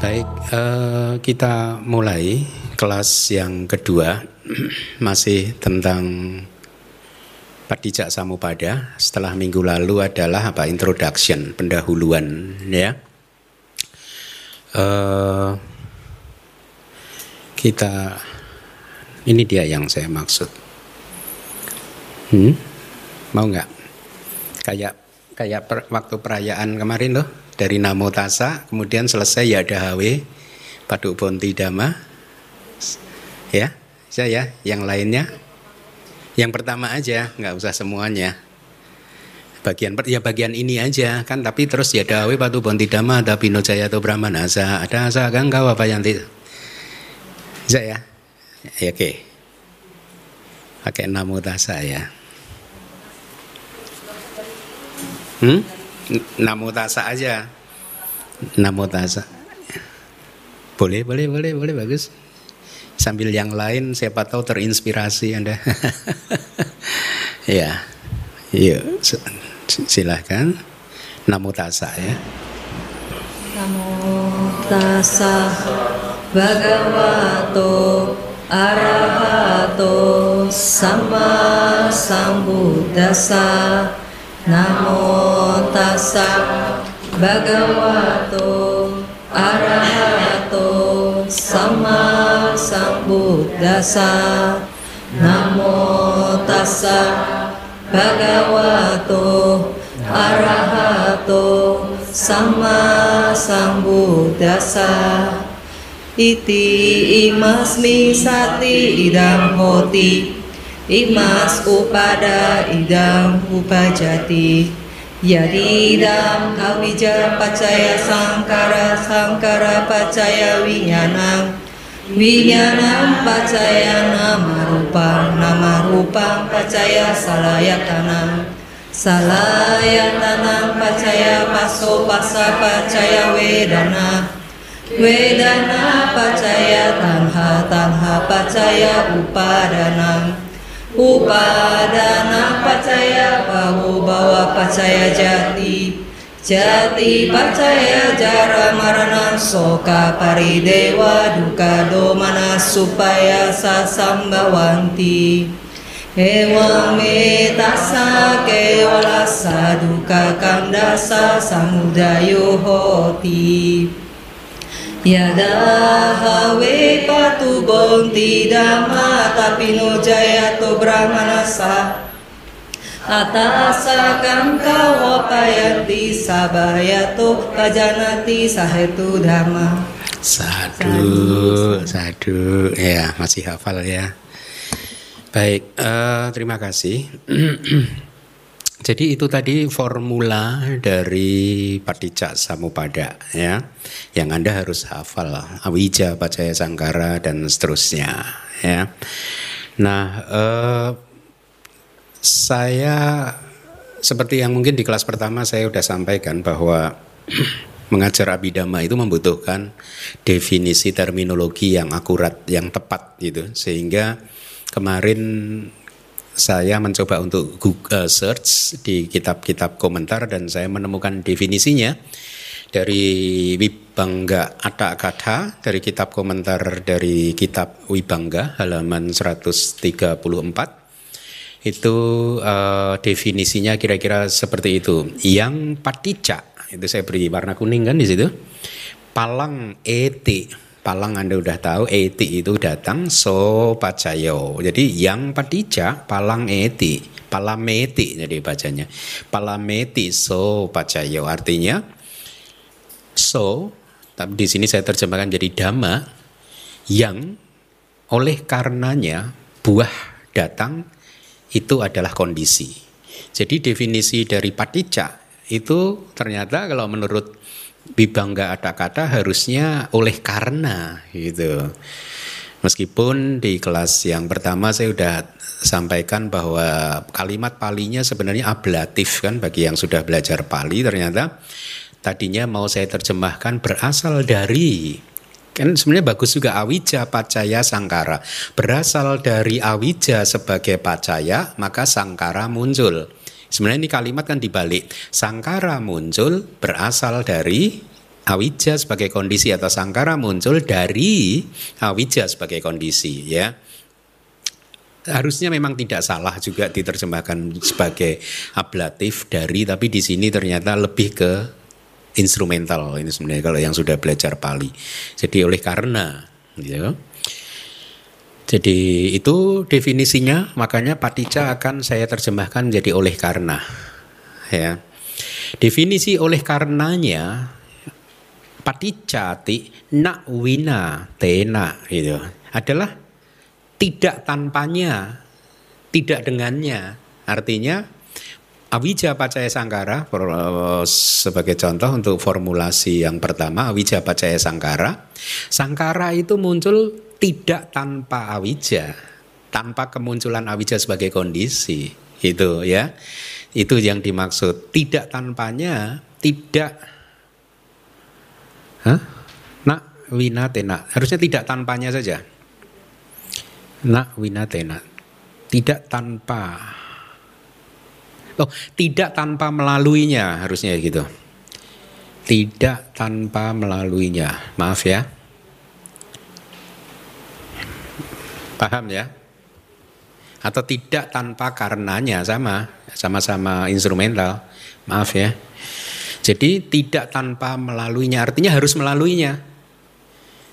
Baik, uh, kita mulai kelas yang kedua masih tentang Padijak Samupada. Setelah minggu lalu adalah apa? Introduction, pendahuluan, ya. Uh, kita ini dia yang saya maksud. Hmm? Mau nggak? Kayak kayak per, waktu perayaan kemarin loh dari Namo Tasa, kemudian selesai ya ada HW, Paduk Bonti Dama, ya, saya yang lainnya, yang pertama aja, nggak usah semuanya, bagian ya bagian ini aja kan, tapi terus ya ada HW Paduk Bonti Dama, ada Bino atau Brahmanasa, ada asa kau apa yang tidak, saya, ya? Oke, pakai Namo Tasa ya. Hmm? Namo tasa aja. Namo tasa. Boleh, boleh, boleh, boleh, bagus. Sambil yang lain siapa tahu terinspirasi Anda. ya. Yuk, silahkan. Namo tasa ya. Namo tasa bhagavato arahato sama sambuddhasa Namo tassa bhagavato arahato sama sambuddhasa Namo tassa bhagavato arahato sama sambuddhasa Iti imasmi sati idam hoti Imas upada idam upajati Yadidam kawija pacaya sangkara sangkara pacaya winyanam Winyanam pacaya nama rupa nama rupa pacaya salayatanam Salayatanam pacaya paso pasa pacaya wedana. Wedana pacaya tanha tanha pacaya upadanam Upadana pacaya bahu bawa pacaya jati? Jati pacaya jara marana soka paridewa duka domana supaya sasambawanti Ewang metasa kewala saduka kandasa samudayo hoti Yada hawe patu bonti dhamma tapino jayato brahmanasa Atasa kangka wapayanti sabayato kajanati sahetu dhamma Sadu, sadu, ya masih hafal ya. Baik, uh, terima kasih. Jadi itu tadi formula dari Padicca Samupada ya. Yang Anda harus hafal Awija, Pacaya Sangkara dan seterusnya ya. Nah, eh, saya seperti yang mungkin di kelas pertama saya sudah sampaikan bahwa mengajar abidama itu membutuhkan definisi terminologi yang akurat, yang tepat gitu. Sehingga kemarin saya mencoba untuk Google search di kitab-kitab komentar dan saya menemukan definisinya dari Wibangga Atta Katha dari kitab komentar dari kitab Wibangga halaman 134 itu uh, definisinya kira-kira seperti itu. Yang patica itu saya beri warna kuning kan di situ. Palang eti Palang Anda udah tahu eti itu datang so pacayo. Jadi yang patija palang eti, palameti jadi bacanya. Palameti so pacayo artinya so tapi di sini saya terjemahkan jadi dhamma yang oleh karenanya buah datang itu adalah kondisi. Jadi definisi dari patija itu ternyata kalau menurut Bibangga ada kata harusnya oleh karena gitu. Meskipun di kelas yang pertama saya sudah sampaikan bahwa kalimat palinya sebenarnya ablatif kan bagi yang sudah belajar pali ternyata. Tadinya mau saya terjemahkan berasal dari kan sebenarnya bagus juga awija pacaya sangkara. Berasal dari awija sebagai pacaya maka sangkara muncul Sebenarnya ini kalimat kan dibalik. Sangkara muncul berasal dari awija sebagai kondisi atau sangkara muncul dari awija sebagai kondisi ya harusnya memang tidak salah juga diterjemahkan sebagai ablatif dari tapi di sini ternyata lebih ke instrumental ini sebenarnya kalau yang sudah belajar Pali. Jadi oleh karena gitu. Jadi itu definisinya makanya patica akan saya terjemahkan jadi oleh karena ya. Definisi oleh karenanya paticati nak wina tena itu adalah tidak tanpanya, tidak dengannya. Artinya Awija Pacaya Sangkara sebagai contoh untuk formulasi yang pertama Awija Pacaya Sangkara. Sangkara itu muncul tidak tanpa Awija, tanpa kemunculan Awija sebagai kondisi. Itu ya. Itu yang dimaksud. Tidak tanpanya, tidak Hah? Nak wina tena. Harusnya tidak tanpanya saja. Nak wina tena. Tidak tanpa Oh, tidak tanpa melaluinya harusnya gitu. Tidak tanpa melaluinya. Maaf ya. Paham ya? Atau tidak tanpa karenanya sama, sama-sama instrumental. Maaf ya. Jadi tidak tanpa melaluinya artinya harus melaluinya.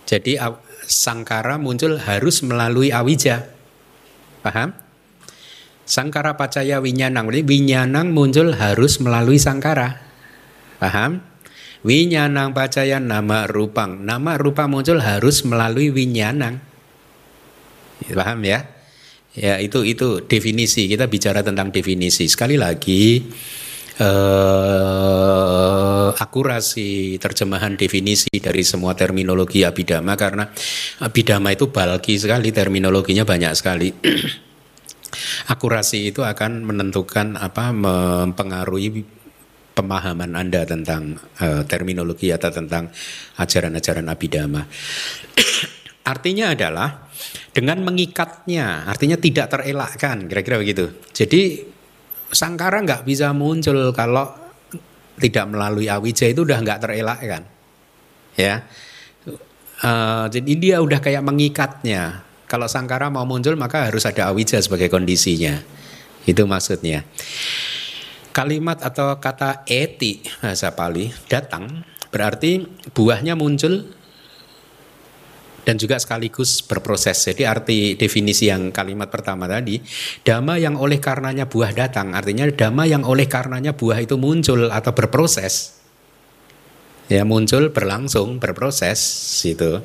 Jadi sangkara muncul harus melalui awija. Paham? Sangkara pacaya winyanang. Winyanang muncul harus melalui sangkara. Paham? Winyanang pacaya nama rupang. Nama rupa muncul harus melalui winyanang. Paham ya? Ya itu itu definisi. Kita bicara tentang definisi. Sekali lagi eh, akurasi terjemahan definisi dari semua terminologi abidama karena abidama itu balki sekali terminologinya banyak sekali. akurasi itu akan menentukan apa mempengaruhi pemahaman Anda tentang uh, terminologi atau tentang ajaran-ajaran abidama. artinya adalah dengan mengikatnya, artinya tidak terelakkan, kira-kira begitu. Jadi sangkara nggak bisa muncul kalau tidak melalui awija itu udah nggak terelakkan, ya. Uh, jadi dia udah kayak mengikatnya, kalau sangkara mau muncul maka harus ada awija sebagai kondisinya. Itu maksudnya. Kalimat atau kata eti bahasa Pali datang berarti buahnya muncul dan juga sekaligus berproses. Jadi arti definisi yang kalimat pertama tadi, dhamma yang oleh karenanya buah datang, artinya dhamma yang oleh karenanya buah itu muncul atau berproses. Ya muncul berlangsung berproses itu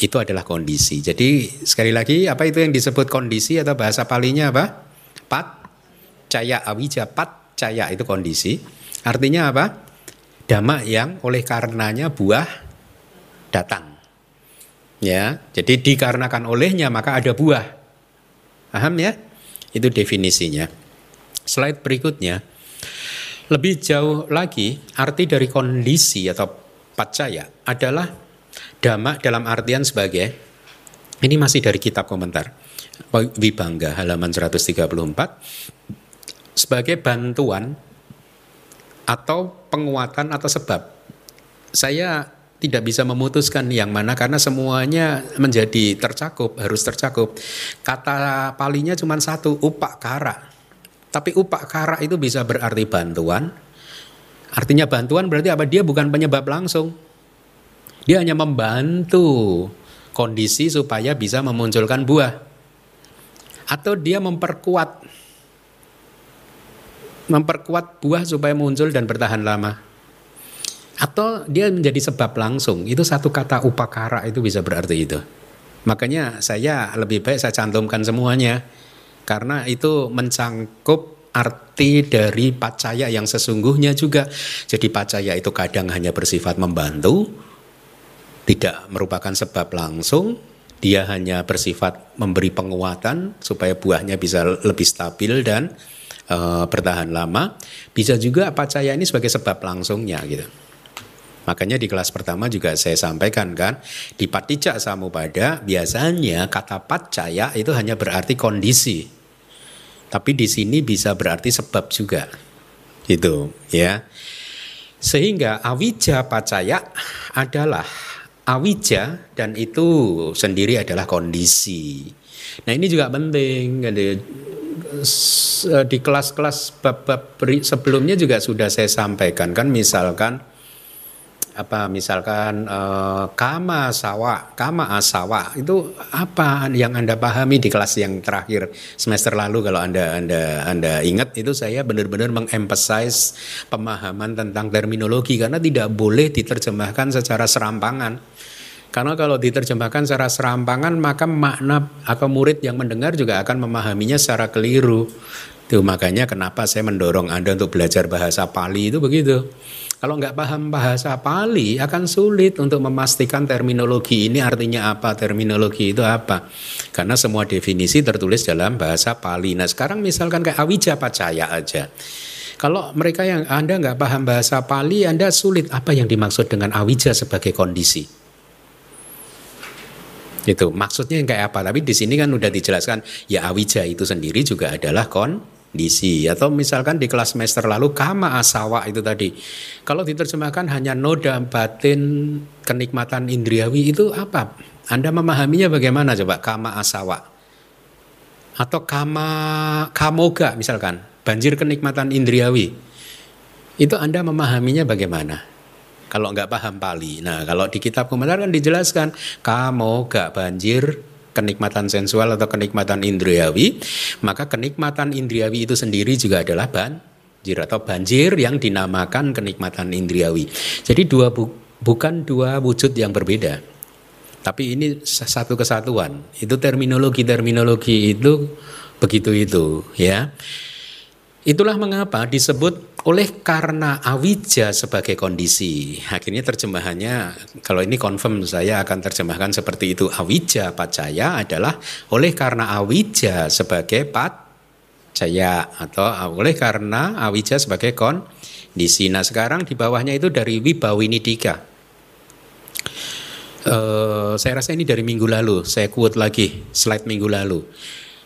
itu adalah kondisi. Jadi sekali lagi apa itu yang disebut kondisi atau bahasa palinya apa? Pat caya awija pat caya itu kondisi. Artinya apa? Dhamma yang oleh karenanya buah datang. Ya, jadi dikarenakan olehnya maka ada buah. Paham ya? Itu definisinya. Slide berikutnya. Lebih jauh lagi, arti dari kondisi atau pacaya adalah Dhamma dalam artian sebagai ini masih dari kitab komentar Wibangga halaman 134 sebagai bantuan atau penguatan atau sebab. Saya tidak bisa memutuskan yang mana karena semuanya menjadi tercakup, harus tercakup. Kata palinya cuma satu, upak kara. Tapi upak kara itu bisa berarti bantuan. Artinya bantuan berarti apa? Dia bukan penyebab langsung. Dia hanya membantu kondisi supaya bisa memunculkan buah. Atau dia memperkuat memperkuat buah supaya muncul dan bertahan lama. Atau dia menjadi sebab langsung. Itu satu kata upakara itu bisa berarti itu. Makanya saya lebih baik saya cantumkan semuanya. Karena itu mencangkup arti dari pacaya yang sesungguhnya juga. Jadi pacaya itu kadang hanya bersifat membantu, tidak merupakan sebab langsung, dia hanya bersifat memberi penguatan supaya buahnya bisa lebih stabil dan e, bertahan lama. Bisa juga pacaya ini sebagai sebab langsungnya gitu. Makanya di kelas pertama juga saya sampaikan kan, di patijak samupada biasanya kata pacaya itu hanya berarti kondisi. Tapi di sini bisa berarti sebab juga. Gitu ya. Sehingga awija pacaya adalah awija dan itu sendiri adalah kondisi. Nah ini juga penting. Di kelas-kelas sebelumnya juga sudah saya sampaikan kan misalkan apa misalkan uh, kama sawa, kama asawa itu apa yang anda pahami di kelas yang terakhir semester lalu kalau anda anda anda ingat itu saya benar-benar mengemphasize pemahaman tentang terminologi karena tidak boleh diterjemahkan secara serampangan. Karena kalau diterjemahkan secara serampangan maka makna atau murid yang mendengar juga akan memahaminya secara keliru. Itu makanya kenapa saya mendorong Anda untuk belajar bahasa Pali itu begitu. Kalau nggak paham bahasa Pali akan sulit untuk memastikan terminologi ini artinya apa, terminologi itu apa. Karena semua definisi tertulis dalam bahasa Pali. Nah sekarang misalkan kayak awija pacaya aja. Kalau mereka yang Anda nggak paham bahasa Pali, Anda sulit apa yang dimaksud dengan awija sebagai kondisi. Itu maksudnya yang kayak apa? Tapi di sini kan udah dijelaskan ya awija itu sendiri juga adalah kon disi atau misalkan di kelas semester lalu kama asawa itu tadi. Kalau diterjemahkan hanya noda batin kenikmatan indriawi itu apa? Anda memahaminya bagaimana coba kama asawa? Atau kama kamoga misalkan. Banjir kenikmatan indriawi. Itu anda memahaminya bagaimana? Kalau nggak paham Pali. Nah kalau di kitab komentar kan dijelaskan kamoga banjir kenikmatan sensual atau kenikmatan indriawi, maka kenikmatan indriawi itu sendiri juga adalah banjir atau banjir yang dinamakan kenikmatan indriawi. Jadi dua bu, bukan dua wujud yang berbeda. Tapi ini satu kesatuan. Itu terminologi-terminologi itu begitu itu, ya. Itulah mengapa disebut oleh karena awija sebagai kondisi. Akhirnya terjemahannya kalau ini confirm saya akan terjemahkan seperti itu. Awija pacaya adalah oleh karena awija sebagai pacaya atau oleh karena awija sebagai kondisi. Nah sekarang di bawahnya itu dari Wibawinidika. Uh, saya rasa ini dari minggu lalu. Saya quote lagi slide minggu lalu.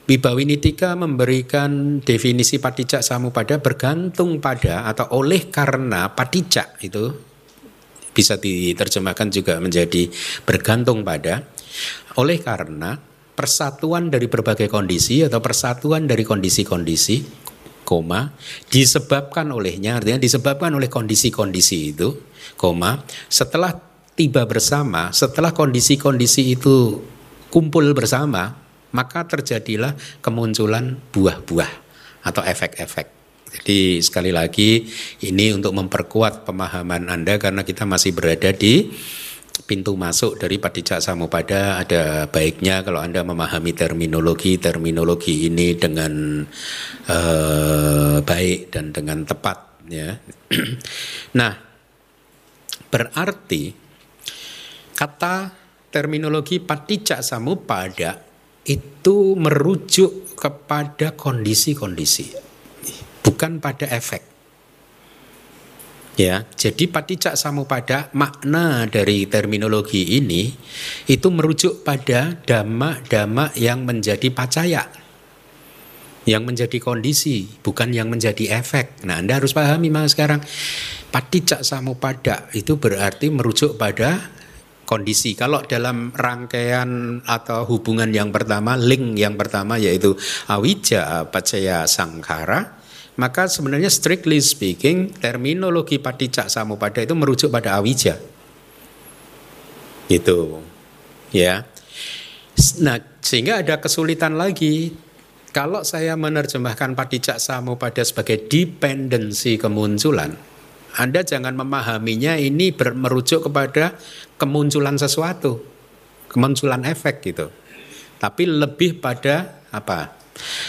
Wibawinitika memberikan definisi patijak samupada bergantung pada atau oleh karena patijak itu bisa diterjemahkan juga menjadi bergantung pada. Oleh karena persatuan dari berbagai kondisi atau persatuan dari kondisi-kondisi koma disebabkan olehnya artinya disebabkan oleh kondisi-kondisi itu koma setelah tiba bersama setelah kondisi-kondisi itu kumpul bersama maka terjadilah kemunculan buah-buah atau efek-efek. Jadi sekali lagi ini untuk memperkuat pemahaman Anda karena kita masih berada di pintu masuk dari Padijak Samupada ada baiknya kalau Anda memahami terminologi-terminologi ini dengan uh, baik dan dengan tepat ya. nah, berarti kata terminologi Padijak Samupada itu merujuk kepada kondisi-kondisi, bukan pada efek. Ya, jadi patijak samupada makna dari terminologi ini itu merujuk pada dhamma-dhamma yang menjadi pacaya. Yang menjadi kondisi, bukan yang menjadi efek. Nah, Anda harus pahami mas sekarang. Patijak samupada itu berarti merujuk pada kondisi. Kalau dalam rangkaian atau hubungan yang pertama, link yang pertama yaitu awija pacaya sangkara, maka sebenarnya strictly speaking terminologi patijak samupada itu merujuk pada awija. Gitu. Ya. Nah, sehingga ada kesulitan lagi kalau saya menerjemahkan patijak samupada sebagai dependensi kemunculan, anda jangan memahaminya ini merujuk kepada kemunculan sesuatu, kemunculan efek gitu. Tapi lebih pada apa?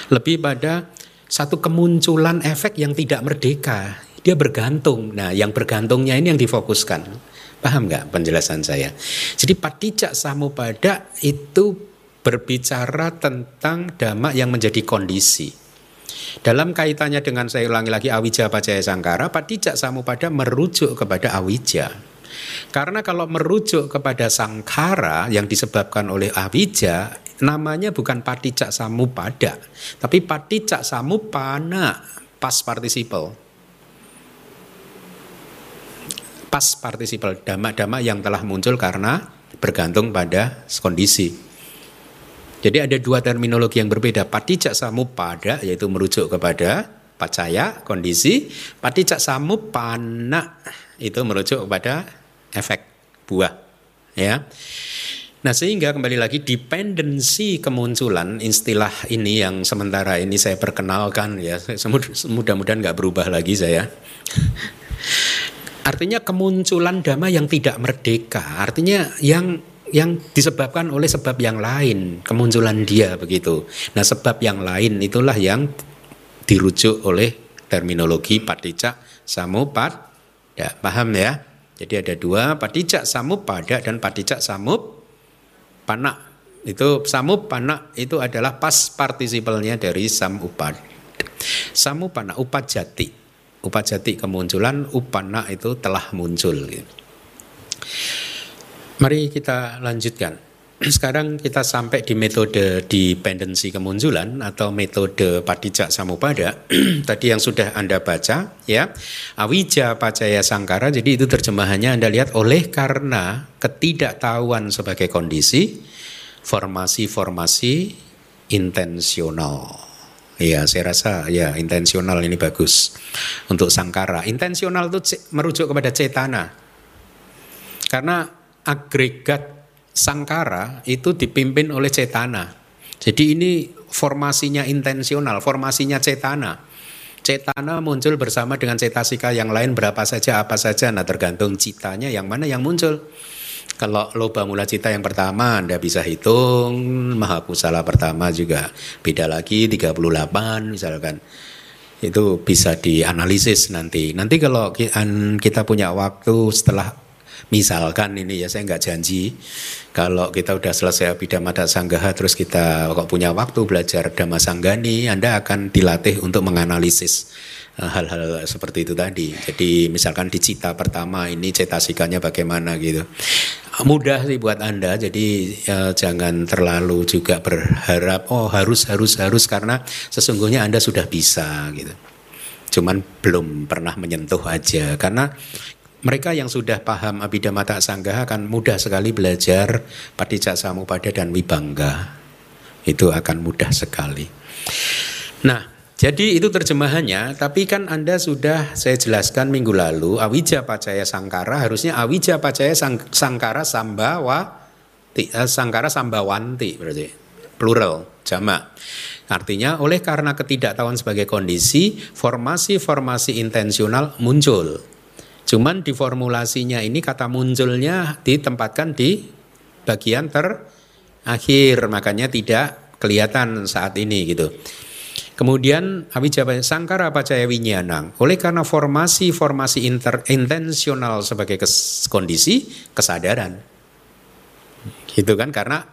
Lebih pada satu kemunculan efek yang tidak merdeka. Dia bergantung. Nah, yang bergantungnya ini yang difokuskan. Paham nggak penjelasan saya? Jadi patijak samupada itu berbicara tentang dhamma yang menjadi kondisi. Dalam kaitannya dengan saya ulangi lagi awija pacaya sangkara, patijak samupada merujuk kepada awija. Karena kalau merujuk kepada sangkara yang disebabkan oleh awija, namanya bukan patijak samupada, tapi patijak samupana, pas participle. Pas partisipal dhamma-dhamma yang telah muncul karena bergantung pada kondisi. Jadi ada dua terminologi yang berbeda. Patijak samupada yaitu merujuk kepada pacaya kondisi, patijak samupana itu merujuk kepada efek buah. Ya. Nah sehingga kembali lagi dependensi kemunculan istilah ini yang sementara ini saya perkenalkan ya mudah-mudahan nggak berubah lagi saya. Artinya kemunculan dhamma yang tidak merdeka, artinya yang yang disebabkan oleh sebab yang lain, kemunculan dia begitu. Nah, sebab yang lain itulah yang dirujuk oleh terminologi patijak samupada. Ya, paham ya? Jadi ada dua, patijak samupada dan patijak samup panak. Itu samup panak itu adalah pas partisipalnya dari samupad. Samupana upajati. Upajati kemunculan, upana itu telah muncul. Gitu. Mari kita lanjutkan. Sekarang kita sampai di metode dependensi kemunculan atau metode padijak samupada. Tadi yang sudah Anda baca ya. Awija pacaya sangkara. Jadi itu terjemahannya Anda lihat oleh karena ketidaktahuan sebagai kondisi formasi-formasi intensional. Ya, saya rasa ya intensional ini bagus untuk sangkara. Intensional itu merujuk kepada cetana. Karena agregat sangkara itu dipimpin oleh cetana. Jadi ini formasinya intensional, formasinya cetana. Cetana muncul bersama dengan cetasika yang lain berapa saja, apa saja. Nah tergantung citanya yang mana yang muncul. Kalau loba mula cita yang pertama Anda bisa hitung Mahakusala pertama juga beda lagi 38 misalkan itu bisa dianalisis nanti. Nanti kalau kita punya waktu setelah Misalkan ini ya saya nggak janji kalau kita udah selesai Abhidhamma Sanggaha terus kita kok punya waktu belajar Dhamma Sanggani, Anda akan dilatih untuk menganalisis eh, hal-hal seperti itu tadi. Jadi misalkan di cita pertama ini cetasikanya bagaimana gitu. Mudah sih buat Anda, jadi ya, jangan terlalu juga berharap oh harus harus harus karena sesungguhnya Anda sudah bisa gitu. Cuman belum pernah menyentuh aja karena mereka yang sudah paham Abhidhamma Sanggaha akan mudah sekali belajar Padicak Samupada dan Wibangga. Itu akan mudah sekali. Nah, jadi itu terjemahannya, tapi kan Anda sudah saya jelaskan minggu lalu Awija Pacaya Sangkara harusnya Awija Pacaya Sang, Sangkara Sambawa eh, Sangkara Sambawanti berarti plural jamak. Artinya oleh karena ketidaktahuan sebagai kondisi, formasi-formasi intensional muncul. Cuman di formulasinya ini kata munculnya ditempatkan di bagian terakhir, makanya tidak kelihatan saat ini gitu. Kemudian Abhijabaya Sangkara Pacaya Winyanang Oleh karena formasi-formasi inter, intensional sebagai kes, kondisi kesadaran. Gitu kan? Karena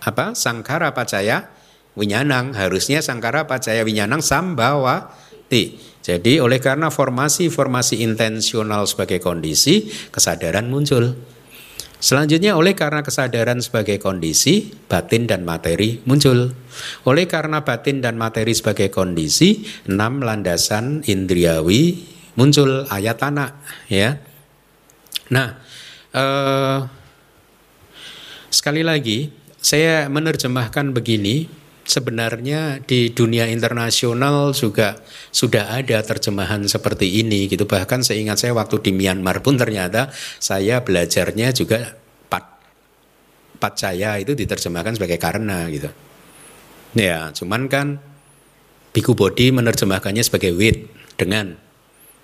apa? Sangkara Pacaya Winyanang Harusnya Sangkara Pacaya Winyanang Sambawa Ti jadi oleh karena formasi-formasi intensional sebagai kondisi, kesadaran muncul. Selanjutnya oleh karena kesadaran sebagai kondisi, batin dan materi muncul. Oleh karena batin dan materi sebagai kondisi, enam landasan indriawi muncul ayatana ya. Nah, eh, sekali lagi saya menerjemahkan begini sebenarnya di dunia internasional juga sudah ada terjemahan seperti ini gitu. Bahkan seingat saya waktu di Myanmar pun ternyata saya belajarnya juga pat pacaya itu diterjemahkan sebagai karena gitu. Ya cuman kan Biku Bodhi menerjemahkannya sebagai wit dengan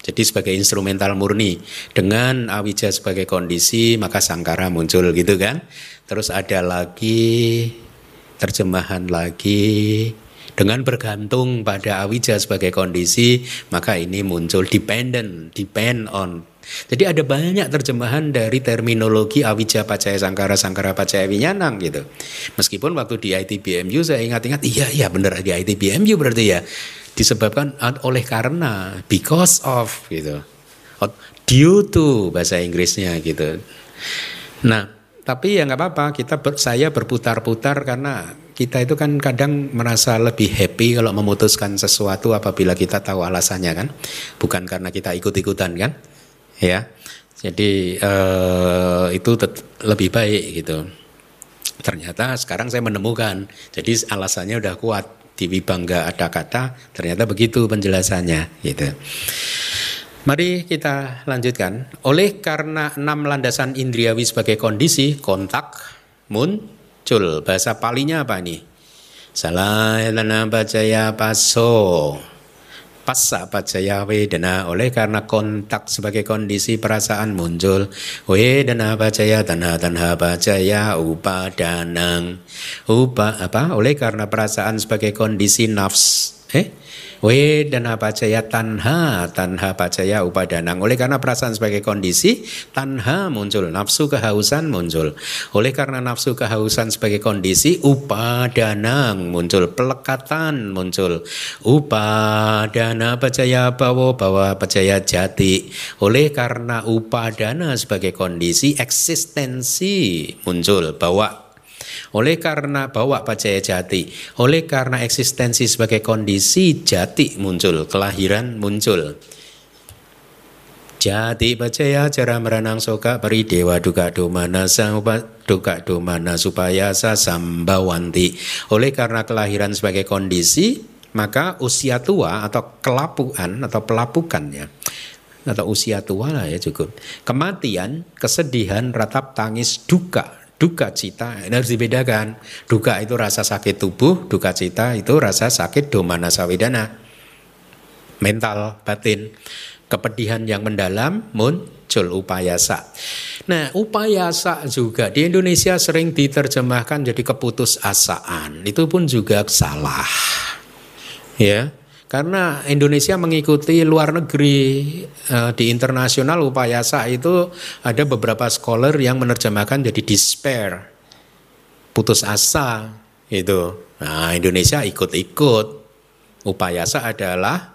jadi sebagai instrumental murni dengan awija sebagai kondisi maka sangkara muncul gitu kan. Terus ada lagi terjemahan lagi. Dengan bergantung pada awija sebagai kondisi maka ini muncul dependent depend on. Jadi ada banyak terjemahan dari terminologi awija pacaya sangkara sangkara pacaya winyanang gitu. Meskipun waktu di ITBMU saya ingat-ingat iya iya benar di ITBMU berarti ya. Disebabkan oleh karena because of gitu. Due to bahasa Inggrisnya gitu. Nah tapi ya nggak apa-apa, kita ber, saya berputar-putar karena kita itu kan kadang merasa lebih happy kalau memutuskan sesuatu apabila kita tahu alasannya kan, bukan karena kita ikut-ikutan kan, ya. Jadi eh, itu lebih baik gitu. Ternyata sekarang saya menemukan. Jadi alasannya udah kuat. Di Wibangga ada kata, ternyata begitu penjelasannya gitu. Mari kita lanjutkan. Oleh karena enam landasan indriawi sebagai kondisi, kontak muncul. Bahasa palinya apa nih? Salah bacaya paso. Passa pacaya wedana. Oleh karena kontak sebagai kondisi perasaan muncul. Wedana pacaya tanha tanha pacaya upadanang. Upa apa? Oleh karena perasaan sebagai kondisi nafs. Eh Wedana pacaya tanha, tanha pacaya upadanang. Oleh karena perasaan sebagai kondisi, tanha muncul, nafsu kehausan muncul. Oleh karena nafsu kehausan sebagai kondisi, upadanang muncul, pelekatan muncul. Upadana pacaya bawa, bawa pacaya jati. Oleh karena upadana sebagai kondisi, eksistensi muncul, bawa oleh karena bawa pacaya jati, oleh karena eksistensi sebagai kondisi jati muncul, kelahiran muncul. Jati pacaya cara meranang soka peri dewa duka domana upa duka domana supaya sa sambawanti. Oleh karena kelahiran sebagai kondisi, maka usia tua atau kelapuan atau pelapukan ya atau usia tua lah ya cukup. Kematian, kesedihan, ratap tangis, duka duka cita ini harus dibedakan. Duka itu rasa sakit tubuh duka cita itu rasa sakit domana sawidana. Mental batin. Kepedihan yang mendalam muncul upayasa nah upayasa juga di Indonesia sering diterjemahkan jadi keputusasaan itu pun juga salah. Ya karena Indonesia mengikuti luar negeri eh, di internasional upayasa itu ada beberapa scholar yang menerjemahkan jadi despair, putus asa itu. Nah Indonesia ikut-ikut. Upayasa adalah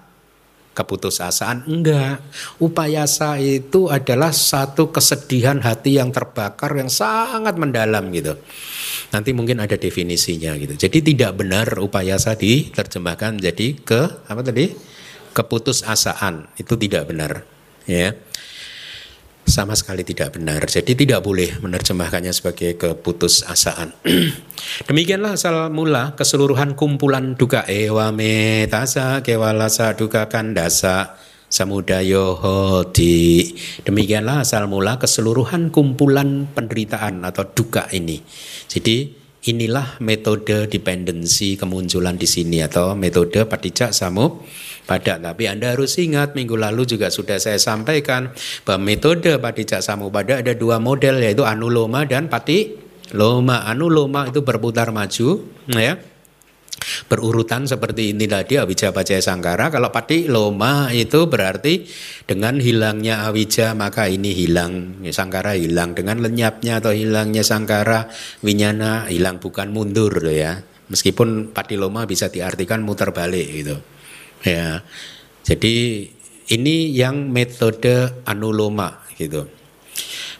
keputusasaan enggak. Upayasa itu adalah satu kesedihan hati yang terbakar yang sangat mendalam gitu. Nanti mungkin ada definisinya gitu. Jadi tidak benar upayasa diterjemahkan jadi ke apa tadi? keputusasaan. Itu tidak benar, ya. Sama sekali tidak benar. Jadi tidak boleh menerjemahkannya sebagai keputusasaan. Demikianlah asal mula keseluruhan kumpulan duka ewa metasa kewalasa duka kandasa samudayo hodi. Demikianlah asal mula keseluruhan kumpulan penderitaan atau duka ini. Jadi inilah metode dependensi kemunculan di sini atau metode patijak samu pada tapi Anda harus ingat minggu lalu juga sudah saya sampaikan bahwa metode patijak samu pada ada dua model yaitu anuloma dan pati loma anuloma itu berputar maju ya berurutan seperti ini tadi awija pacaya sangkara. Kalau pati loma itu berarti dengan hilangnya awija maka ini hilang. Sangkara hilang. Dengan lenyapnya atau hilangnya sangkara winyana hilang. Bukan mundur ya. Meskipun pati loma bisa diartikan muter balik gitu. Ya. Jadi ini yang metode anuloma gitu.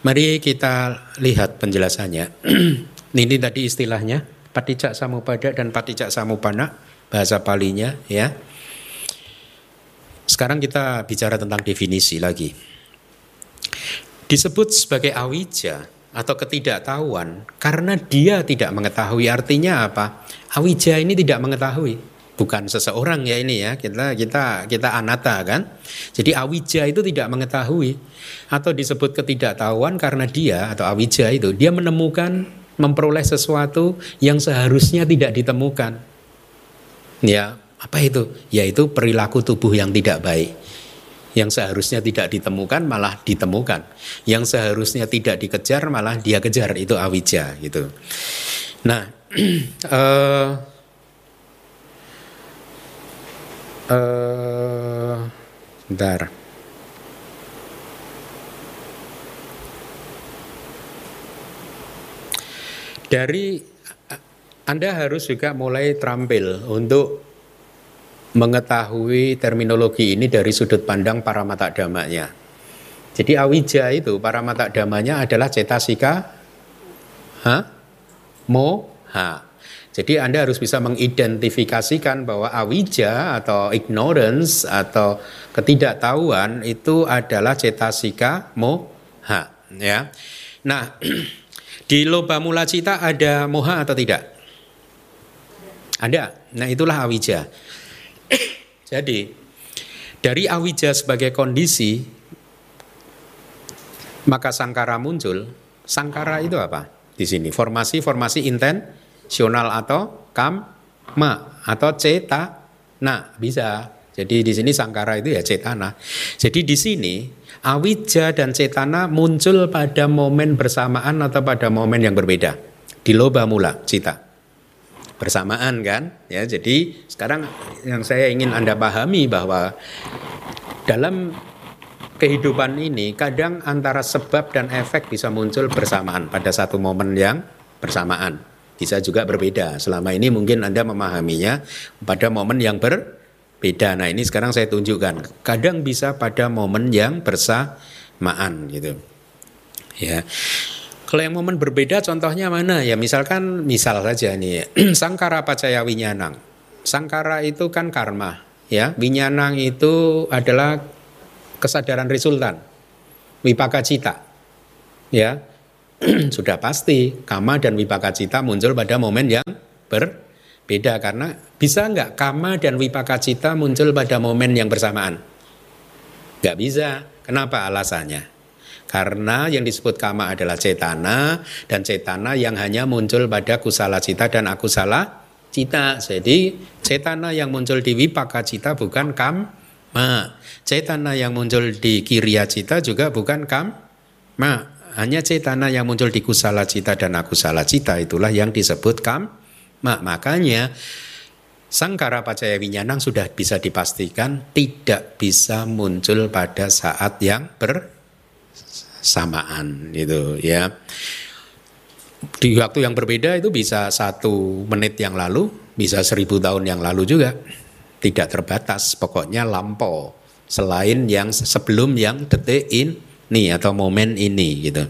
Mari kita lihat penjelasannya. Ini tadi istilahnya Patijak samupada dan patijak samupana bahasa palinya ya. Sekarang kita bicara tentang definisi lagi. Disebut sebagai awija atau ketidaktahuan karena dia tidak mengetahui artinya apa? Awija ini tidak mengetahui bukan seseorang ya ini ya kita kita kita anata kan jadi awija itu tidak mengetahui atau disebut ketidaktahuan karena dia atau awija itu dia menemukan memperoleh sesuatu yang seharusnya tidak ditemukan. Ya, apa itu? Yaitu perilaku tubuh yang tidak baik. Yang seharusnya tidak ditemukan malah ditemukan. Yang seharusnya tidak dikejar malah dia kejar itu awija gitu. Nah, uh, uh. Dari Anda harus juga mulai terampil untuk mengetahui terminologi ini dari sudut pandang para mata damanya. Jadi awija itu para mata damanya adalah cetasika ha? moha. Jadi Anda harus bisa mengidentifikasikan bahwa awija atau ignorance atau ketidaktahuan itu adalah cetasika moha ha ya. Nah, di loba mula cita ada moha atau tidak? Ada. Nah, itulah awija. Jadi, dari awija sebagai kondisi maka sangkara muncul. Sangkara itu apa? Di sini formasi-formasi intensional atau kamma atau ceta. Nah, bisa. Jadi di sini sangkara itu ya cetana. Jadi di sini awija dan cetana muncul pada momen bersamaan atau pada momen yang berbeda. Di loba mula cita. Bersamaan kan? Ya, jadi sekarang yang saya ingin Anda pahami bahwa dalam kehidupan ini kadang antara sebab dan efek bisa muncul bersamaan pada satu momen yang bersamaan. Bisa juga berbeda. Selama ini mungkin Anda memahaminya pada momen yang ber beda. Nah ini sekarang saya tunjukkan. Kadang bisa pada momen yang bersamaan gitu. Ya. Kalau yang momen berbeda contohnya mana? Ya misalkan misal saja nih sangkara pacaya winyanang. Sangkara itu kan karma, ya. Winyanang itu adalah kesadaran resultan. Wipaka cita. Ya. Sudah pasti kama dan wipaka cita muncul pada momen yang ber Beda karena bisa nggak kama dan wipaka cita muncul pada momen yang bersamaan? Nggak bisa. Kenapa alasannya? Karena yang disebut kama adalah cetana dan cetana yang hanya muncul pada kusala cita dan akusala cita. Jadi cetana yang muncul di wipaka cita bukan kama. Cetana yang muncul di kiriya cita juga bukan kama. Hanya cetana yang muncul di kusala cita dan akusala cita itulah yang disebut kam Mak, makanya Sangkara Pacaya Winyanang sudah bisa dipastikan tidak bisa muncul pada saat yang bersamaan itu ya. Di waktu yang berbeda itu bisa satu menit yang lalu, bisa seribu tahun yang lalu juga. Tidak terbatas, pokoknya lampau. Selain yang sebelum yang detik ini atau momen ini gitu.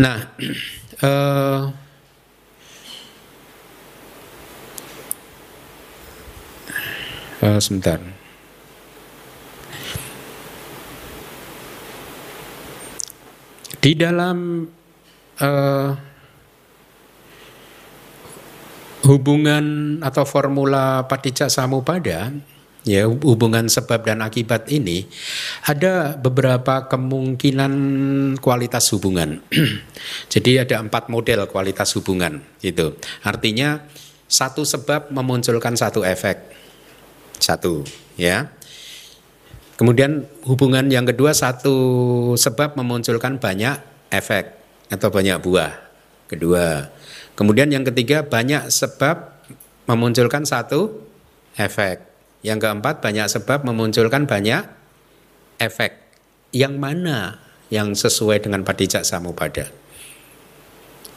Nah, eh, uh, sebentar. Di dalam uh, hubungan atau formula patijak samupada ya hubungan sebab dan akibat ini ada beberapa kemungkinan kualitas hubungan. Jadi ada empat model kualitas hubungan itu. Artinya satu sebab memunculkan satu efek. Satu, ya. Kemudian hubungan yang kedua satu sebab memunculkan banyak efek atau banyak buah. Kedua. Kemudian yang ketiga banyak sebab memunculkan satu efek. Yang keempat banyak sebab memunculkan banyak efek. Yang mana yang sesuai dengan padijak samupada?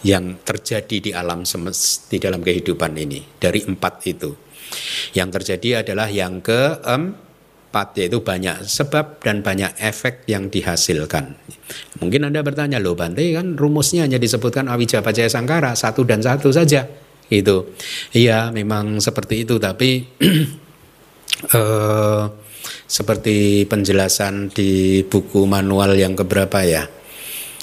Yang terjadi di alam semesta di dalam kehidupan ini dari empat itu. Yang terjadi adalah yang keempat yaitu banyak sebab dan banyak efek yang dihasilkan. Mungkin Anda bertanya, loh Bante kan rumusnya hanya disebutkan awija pacaya sangkara satu dan satu saja. Itu, iya memang seperti itu tapi eh, seperti penjelasan di buku manual yang keberapa ya.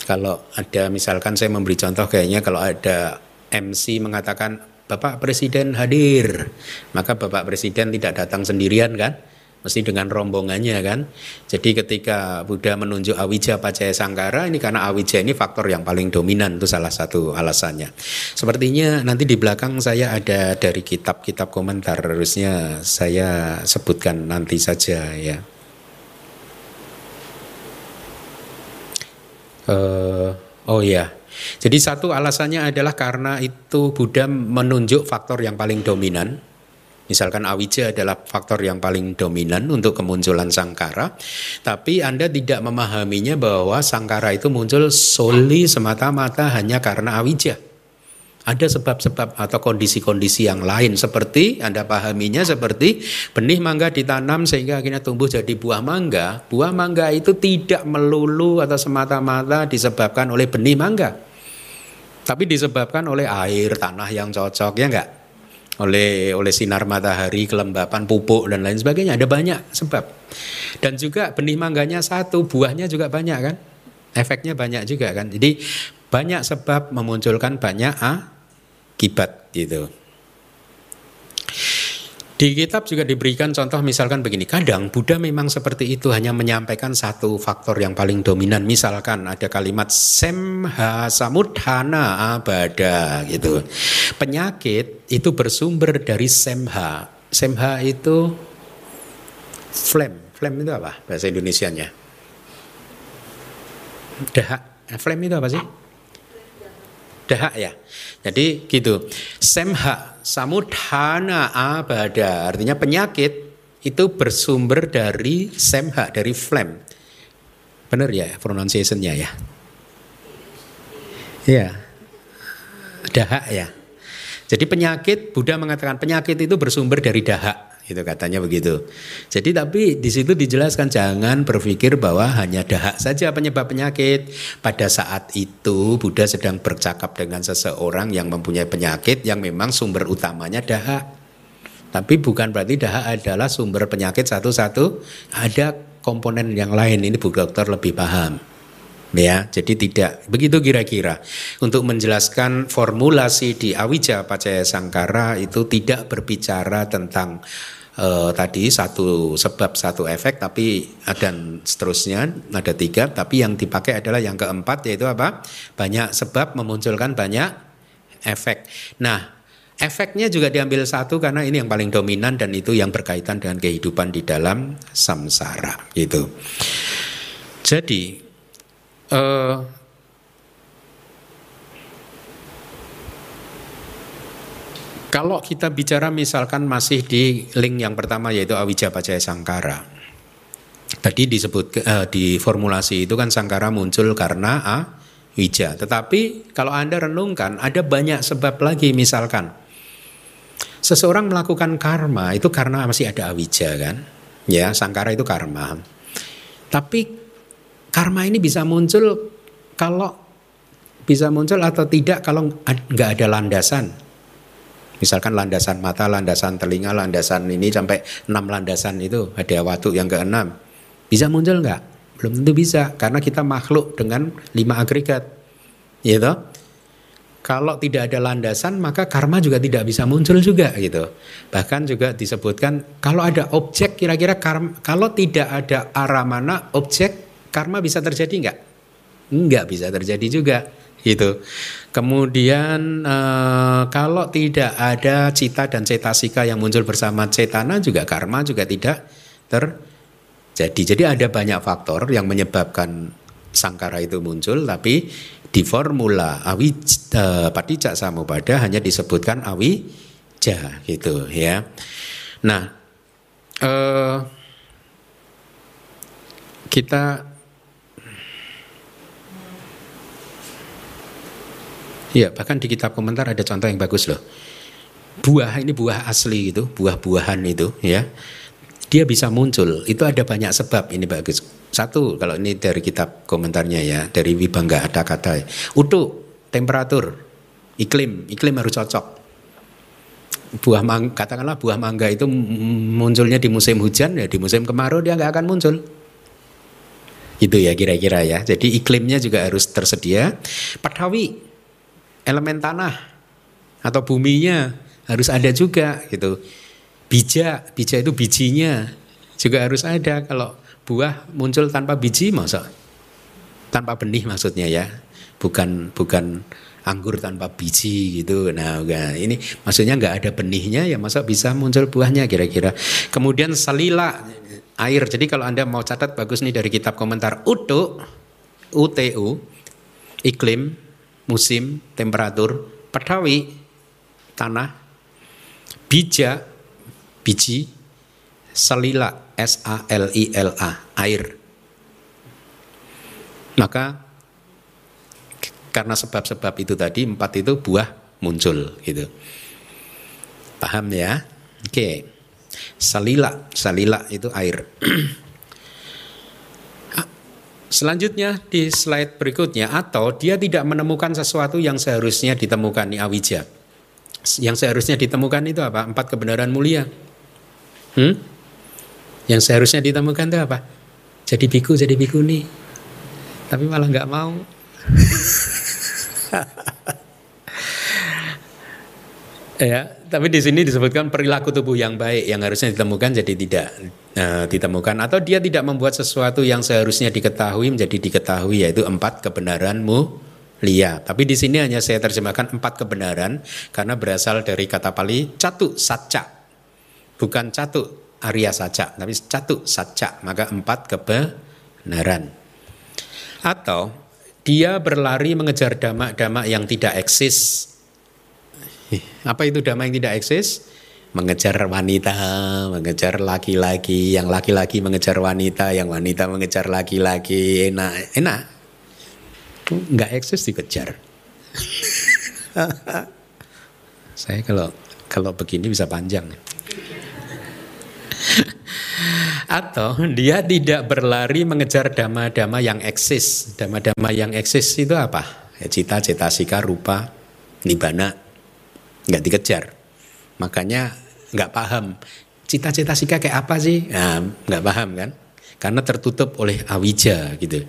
Kalau ada misalkan saya memberi contoh kayaknya kalau ada MC mengatakan Bapak Presiden hadir. Maka Bapak Presiden tidak datang sendirian kan? Mesti dengan rombongannya kan. Jadi ketika Buddha menunjuk Awija Pacaya Sangkara ini karena Awija ini faktor yang paling dominan itu salah satu alasannya. Sepertinya nanti di belakang saya ada dari kitab-kitab komentar harusnya saya sebutkan nanti saja ya. Uh, oh ya, jadi satu alasannya adalah karena itu Buddha menunjuk faktor yang paling dominan. Misalkan awija adalah faktor yang paling dominan untuk kemunculan sangkara, tapi Anda tidak memahaminya bahwa sangkara itu muncul soli semata-mata hanya karena awija. Ada sebab-sebab atau kondisi-kondisi yang lain seperti Anda pahaminya seperti benih mangga ditanam sehingga akhirnya tumbuh jadi buah mangga. Buah mangga itu tidak melulu atau semata-mata disebabkan oleh benih mangga tapi disebabkan oleh air tanah yang cocok ya enggak oleh oleh sinar matahari kelembapan pupuk dan lain sebagainya ada banyak sebab dan juga benih mangganya satu buahnya juga banyak kan Efeknya banyak juga kan. Jadi banyak sebab memunculkan banyak akibat gitu. Di kitab juga diberikan contoh misalkan begini, kadang Buddha memang seperti itu hanya menyampaikan satu faktor yang paling dominan. Misalkan ada kalimat semha samudhana abada gitu. Penyakit itu bersumber dari semha. Semha itu flame. Flame itu apa bahasa Indonesianya? Dahak. Flame itu apa sih? Dahak ya. Jadi gitu. Semha samudhana abada artinya penyakit itu bersumber dari semha dari flame. Benar ya pronunciationnya ya? Iya. Dahak ya. Jadi penyakit Buddha mengatakan penyakit itu bersumber dari dahak itu katanya begitu. Jadi tapi di situ dijelaskan jangan berpikir bahwa hanya dahak saja penyebab penyakit. Pada saat itu Buddha sedang bercakap dengan seseorang yang mempunyai penyakit yang memang sumber utamanya dahak. Tapi bukan berarti dahak adalah sumber penyakit satu-satu. Ada komponen yang lain ini Bu Dokter lebih paham. Ya, jadi tidak begitu kira-kira. Untuk menjelaskan formulasi di Awija Pacaya Sangkara itu tidak berbicara tentang uh, tadi satu sebab satu efek, tapi dan seterusnya ada tiga. Tapi yang dipakai adalah yang keempat yaitu apa? Banyak sebab memunculkan banyak efek. Nah, efeknya juga diambil satu karena ini yang paling dominan dan itu yang berkaitan dengan kehidupan di dalam samsara gitu. Jadi uh, kalau kita bicara misalkan masih di link yang pertama yaitu Awija Pacaya Sangkara. Tadi disebut uh, di formulasi itu kan Sangkara muncul karena Awija. Tetapi kalau Anda renungkan ada banyak sebab lagi misalkan seseorang melakukan karma itu karena masih ada Awija kan. Ya, Sangkara itu karma. Tapi Karma ini bisa muncul kalau bisa muncul atau tidak kalau nggak ada landasan. Misalkan landasan mata, landasan telinga, landasan ini sampai enam landasan itu ada waktu yang keenam. Bisa muncul nggak? Belum tentu bisa karena kita makhluk dengan lima agregat. Gitu. Kalau tidak ada landasan maka karma juga tidak bisa muncul juga gitu. Bahkan juga disebutkan kalau ada objek kira-kira kalau tidak ada arah mana objek karma bisa terjadi enggak? Enggak bisa terjadi juga gitu. Kemudian eh, kalau tidak ada cita dan cetasika yang muncul bersama cetana juga karma juga tidak terjadi. Jadi ada banyak faktor yang menyebabkan sangkara itu muncul tapi di formula awi eh, patijak samupada hanya disebutkan awija gitu ya. Nah, eh, kita Iya, bahkan di kitab komentar ada contoh yang bagus loh. Buah ini buah asli itu, buah-buahan itu ya. Dia bisa muncul, itu ada banyak sebab ini bagus. Satu, kalau ini dari kitab komentarnya ya, dari Wibangga ada kata utuh, temperatur, iklim, iklim harus cocok. Buah mang, katakanlah buah mangga itu munculnya di musim hujan ya di musim kemarau dia nggak akan muncul. Itu ya kira-kira ya. Jadi iklimnya juga harus tersedia. Patawi, elemen tanah atau buminya harus ada juga gitu. Bija, bija itu bijinya juga harus ada. Kalau buah muncul tanpa biji masa tanpa benih maksudnya ya. Bukan bukan anggur tanpa biji gitu. Nah, ini maksudnya nggak ada benihnya ya masa bisa muncul buahnya kira-kira. Kemudian salila air. Jadi kalau Anda mau catat bagus nih dari kitab komentar UTU UTU iklim musim, temperatur, petawi, tanah, bija, biji, salila, S A L I L A, air. Maka karena sebab-sebab itu tadi empat itu buah muncul gitu. Paham ya? Oke. Salila, salila itu air. Selanjutnya di slide berikutnya atau dia tidak menemukan sesuatu yang seharusnya ditemukan di awija. Yang seharusnya ditemukan itu apa? Empat kebenaran mulia. Hmm? Yang seharusnya ditemukan itu apa? Jadi biku, jadi biku nih. Tapi malah nggak mau. ya, tapi di sini disebutkan perilaku tubuh yang baik yang harusnya ditemukan jadi tidak uh, ditemukan atau dia tidak membuat sesuatu yang seharusnya diketahui menjadi diketahui yaitu empat kebenaranmu lia. Tapi di sini hanya saya terjemahkan empat kebenaran karena berasal dari kata Pali catu saca. Bukan catu Arya saca, tapi catu saca. Maka empat kebenaran. Atau dia berlari mengejar damak-damak yang tidak eksis apa itu damai yang tidak eksis? Mengejar wanita, mengejar laki-laki, yang laki-laki mengejar wanita, yang wanita mengejar laki-laki, enak, enak. Nggak eksis dikejar. Saya kalau kalau begini bisa panjang. Atau dia tidak berlari mengejar dama-dama yang eksis. Dama-dama yang eksis itu apa? Ya, cita, cita, sika, rupa, nibana, nggak dikejar makanya nggak paham cita-cita sika kayak apa sih nah, nggak paham kan karena tertutup oleh awija gitu.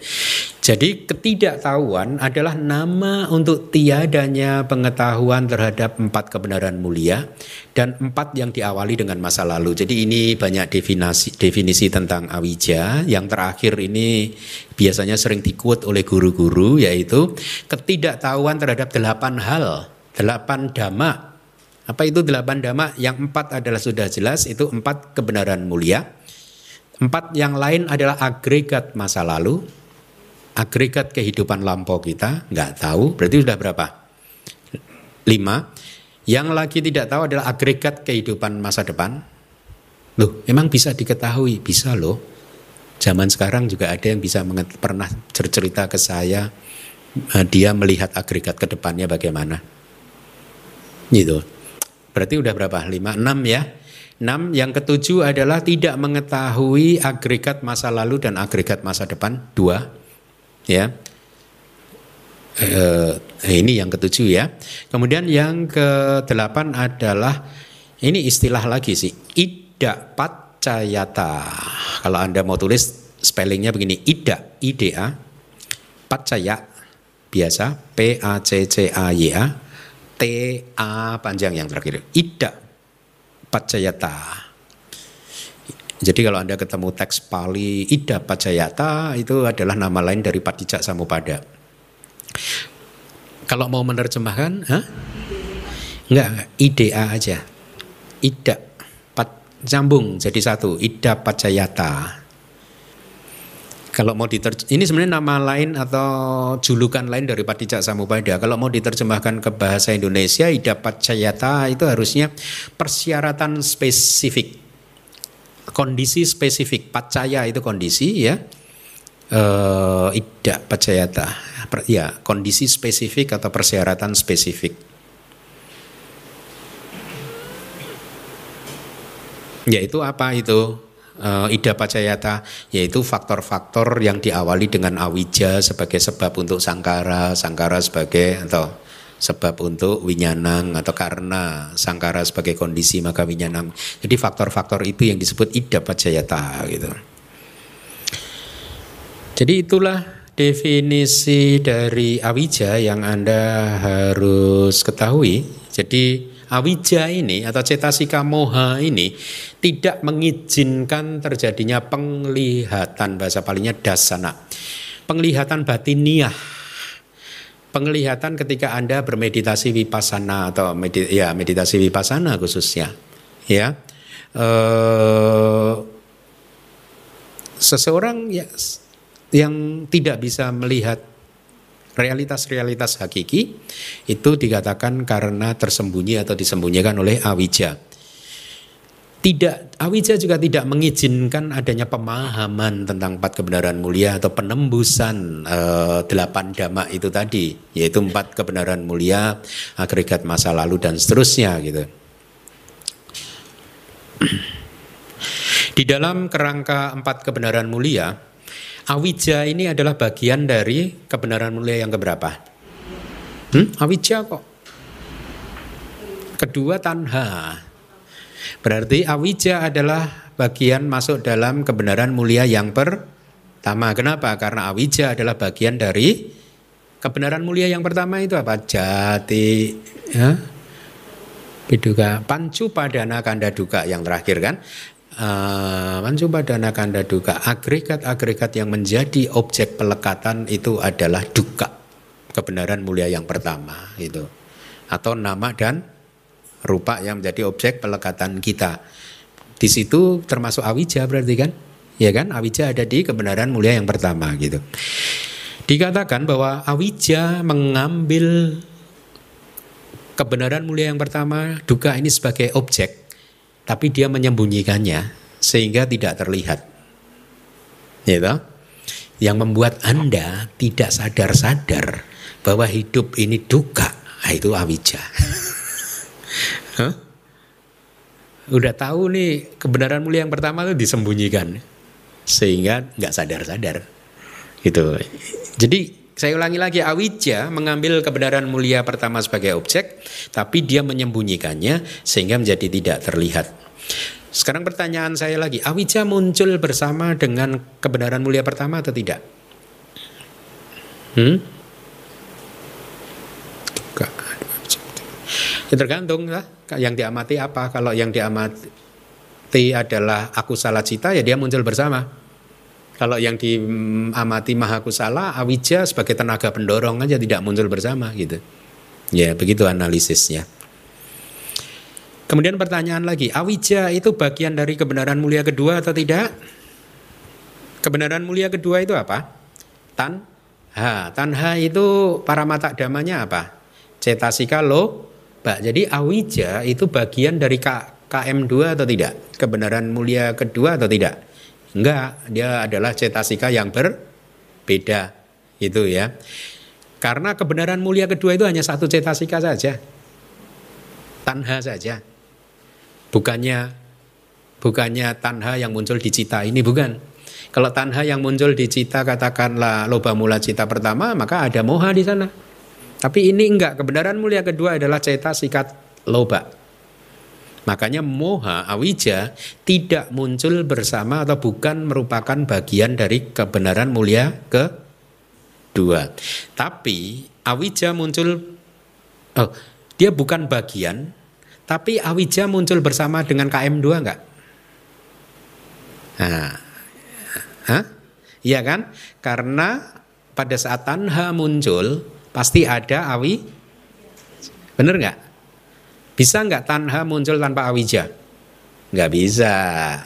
Jadi ketidaktahuan adalah nama untuk tiadanya pengetahuan terhadap empat kebenaran mulia dan empat yang diawali dengan masa lalu. Jadi ini banyak definisi definisi tentang awija. Yang terakhir ini biasanya sering dikuat oleh guru-guru yaitu ketidaktahuan terhadap delapan hal Delapan dhamma. Apa itu delapan dhamma? Yang empat adalah sudah jelas, itu empat kebenaran mulia. Empat yang lain adalah agregat masa lalu, agregat kehidupan lampau kita, nggak tahu, berarti sudah berapa? Lima. Yang lagi tidak tahu adalah agregat kehidupan masa depan. Loh, emang bisa diketahui? Bisa loh. Zaman sekarang juga ada yang bisa pernah cerita ke saya, eh, dia melihat agregat ke depannya bagaimana. Gitu. Berarti udah berapa? 5, 6 ya. 6 yang ketujuh adalah tidak mengetahui agregat masa lalu dan agregat masa depan. Dua. Ya. Eh, ini yang ketujuh ya. Kemudian yang kedelapan adalah ini istilah lagi sih. Ida pacayata. Kalau Anda mau tulis spellingnya begini. Ida, I-D-A. Pacaya biasa P T A panjang yang terakhir. Ida Pacayata. Jadi kalau Anda ketemu teks Pali Ida Pacayata itu adalah nama lain dari Patijak Samupada. Kalau mau menerjemahkan, hah? Enggak, IDA aja. Ida, pat, sambung jadi satu, Ida Pacayata. Kalau mau diterj ini sebenarnya nama lain atau julukan lain dari Padijak Samupada. Kalau mau diterjemahkan ke bahasa Indonesia, Ida Pacayata itu harusnya persyaratan spesifik. Kondisi spesifik. Pacaya itu kondisi ya. Uh, Ida Pacayata. Ya, kondisi spesifik atau persyaratan spesifik. Yaitu apa itu? Uh, Ida Pacayata yaitu faktor-faktor yang diawali dengan awija sebagai sebab untuk sangkara, sangkara sebagai atau sebab untuk winyanang atau karena sangkara sebagai kondisi maka winyanang. Jadi faktor-faktor itu yang disebut Ida Pacayata gitu. Jadi itulah definisi dari awija yang Anda harus ketahui. Jadi awija ini atau cetasika moha ini tidak mengizinkan terjadinya penglihatan bahasa palingnya dasana. Penglihatan batiniah. Penglihatan ketika Anda bermeditasi vipassana atau medit ya meditasi vipassana khususnya. Ya. Eh, seseorang ya, yang tidak bisa melihat realitas-realitas hakiki itu dikatakan karena tersembunyi atau disembunyikan oleh awija. Tidak, awija juga tidak mengizinkan adanya pemahaman tentang empat kebenaran mulia atau penembusan eh, delapan dhamma itu tadi, yaitu empat kebenaran mulia, agregat masa lalu dan seterusnya gitu. Di dalam kerangka empat kebenaran mulia, Awija ini adalah bagian dari kebenaran mulia yang keberapa? Hmm? Awija kok. Kedua tanha. Berarti awija adalah bagian masuk dalam kebenaran mulia yang pertama. Tama. Kenapa? Karena awija adalah bagian dari kebenaran mulia yang pertama itu apa? Jati, ya. Biduka, pancu padana kanda duka yang terakhir kan? Pancu padana kanda duka, agregat-agregat yang menjadi objek pelekatan itu adalah duka, kebenaran mulia yang pertama itu, atau nama dan rupa yang menjadi objek pelekatan kita. Di situ termasuk awija berarti kan? Ya kan? Awija ada di kebenaran mulia yang pertama gitu. Dikatakan bahwa awija mengambil kebenaran mulia yang pertama, duka ini sebagai objek, tapi dia menyembunyikannya sehingga tidak terlihat. Gitu? Yang membuat Anda tidak sadar-sadar bahwa hidup ini duka, nah, itu awija. huh? Udah tahu nih kebenaran mulia yang pertama itu disembunyikan sehingga nggak sadar-sadar gitu. Jadi saya ulangi lagi awija mengambil kebenaran mulia pertama sebagai objek, tapi dia menyembunyikannya sehingga menjadi tidak terlihat. Sekarang pertanyaan saya lagi, awija muncul bersama dengan kebenaran mulia pertama atau tidak? Hmm? Ya tergantung lah, yang diamati apa. Kalau yang diamati adalah aku salah cita ya dia muncul bersama. Kalau yang diamati maha kusala, awija sebagai tenaga pendorong aja tidak muncul bersama gitu. Ya begitu analisisnya. Kemudian pertanyaan lagi, awija itu bagian dari kebenaran mulia kedua atau tidak? Kebenaran mulia kedua itu apa? Tanha. Tanha itu para mata damanya apa? Cetasika lo. Jadi awija itu bagian dari KM2 atau tidak? Kebenaran mulia kedua atau tidak? Enggak, dia adalah cetasika yang berbeda. Itu ya. Karena kebenaran mulia kedua itu hanya satu cetasika saja. Tanha saja. Bukannya bukannya tanha yang muncul di cita ini bukan. Kalau tanha yang muncul di cita katakanlah loba mula cita pertama, maka ada moha di sana. Tapi ini enggak, kebenaran mulia kedua adalah cetasika loba. Makanya moha awija tidak muncul bersama atau bukan merupakan bagian dari kebenaran mulia kedua. Tapi awija muncul oh, dia bukan bagian tapi awija muncul bersama dengan KM2 enggak? Nah, Hah? Iya kan? Karena pada saat tanha muncul pasti ada awi Bener nggak? Bisa nggak tanha muncul tanpa awija? Nggak bisa.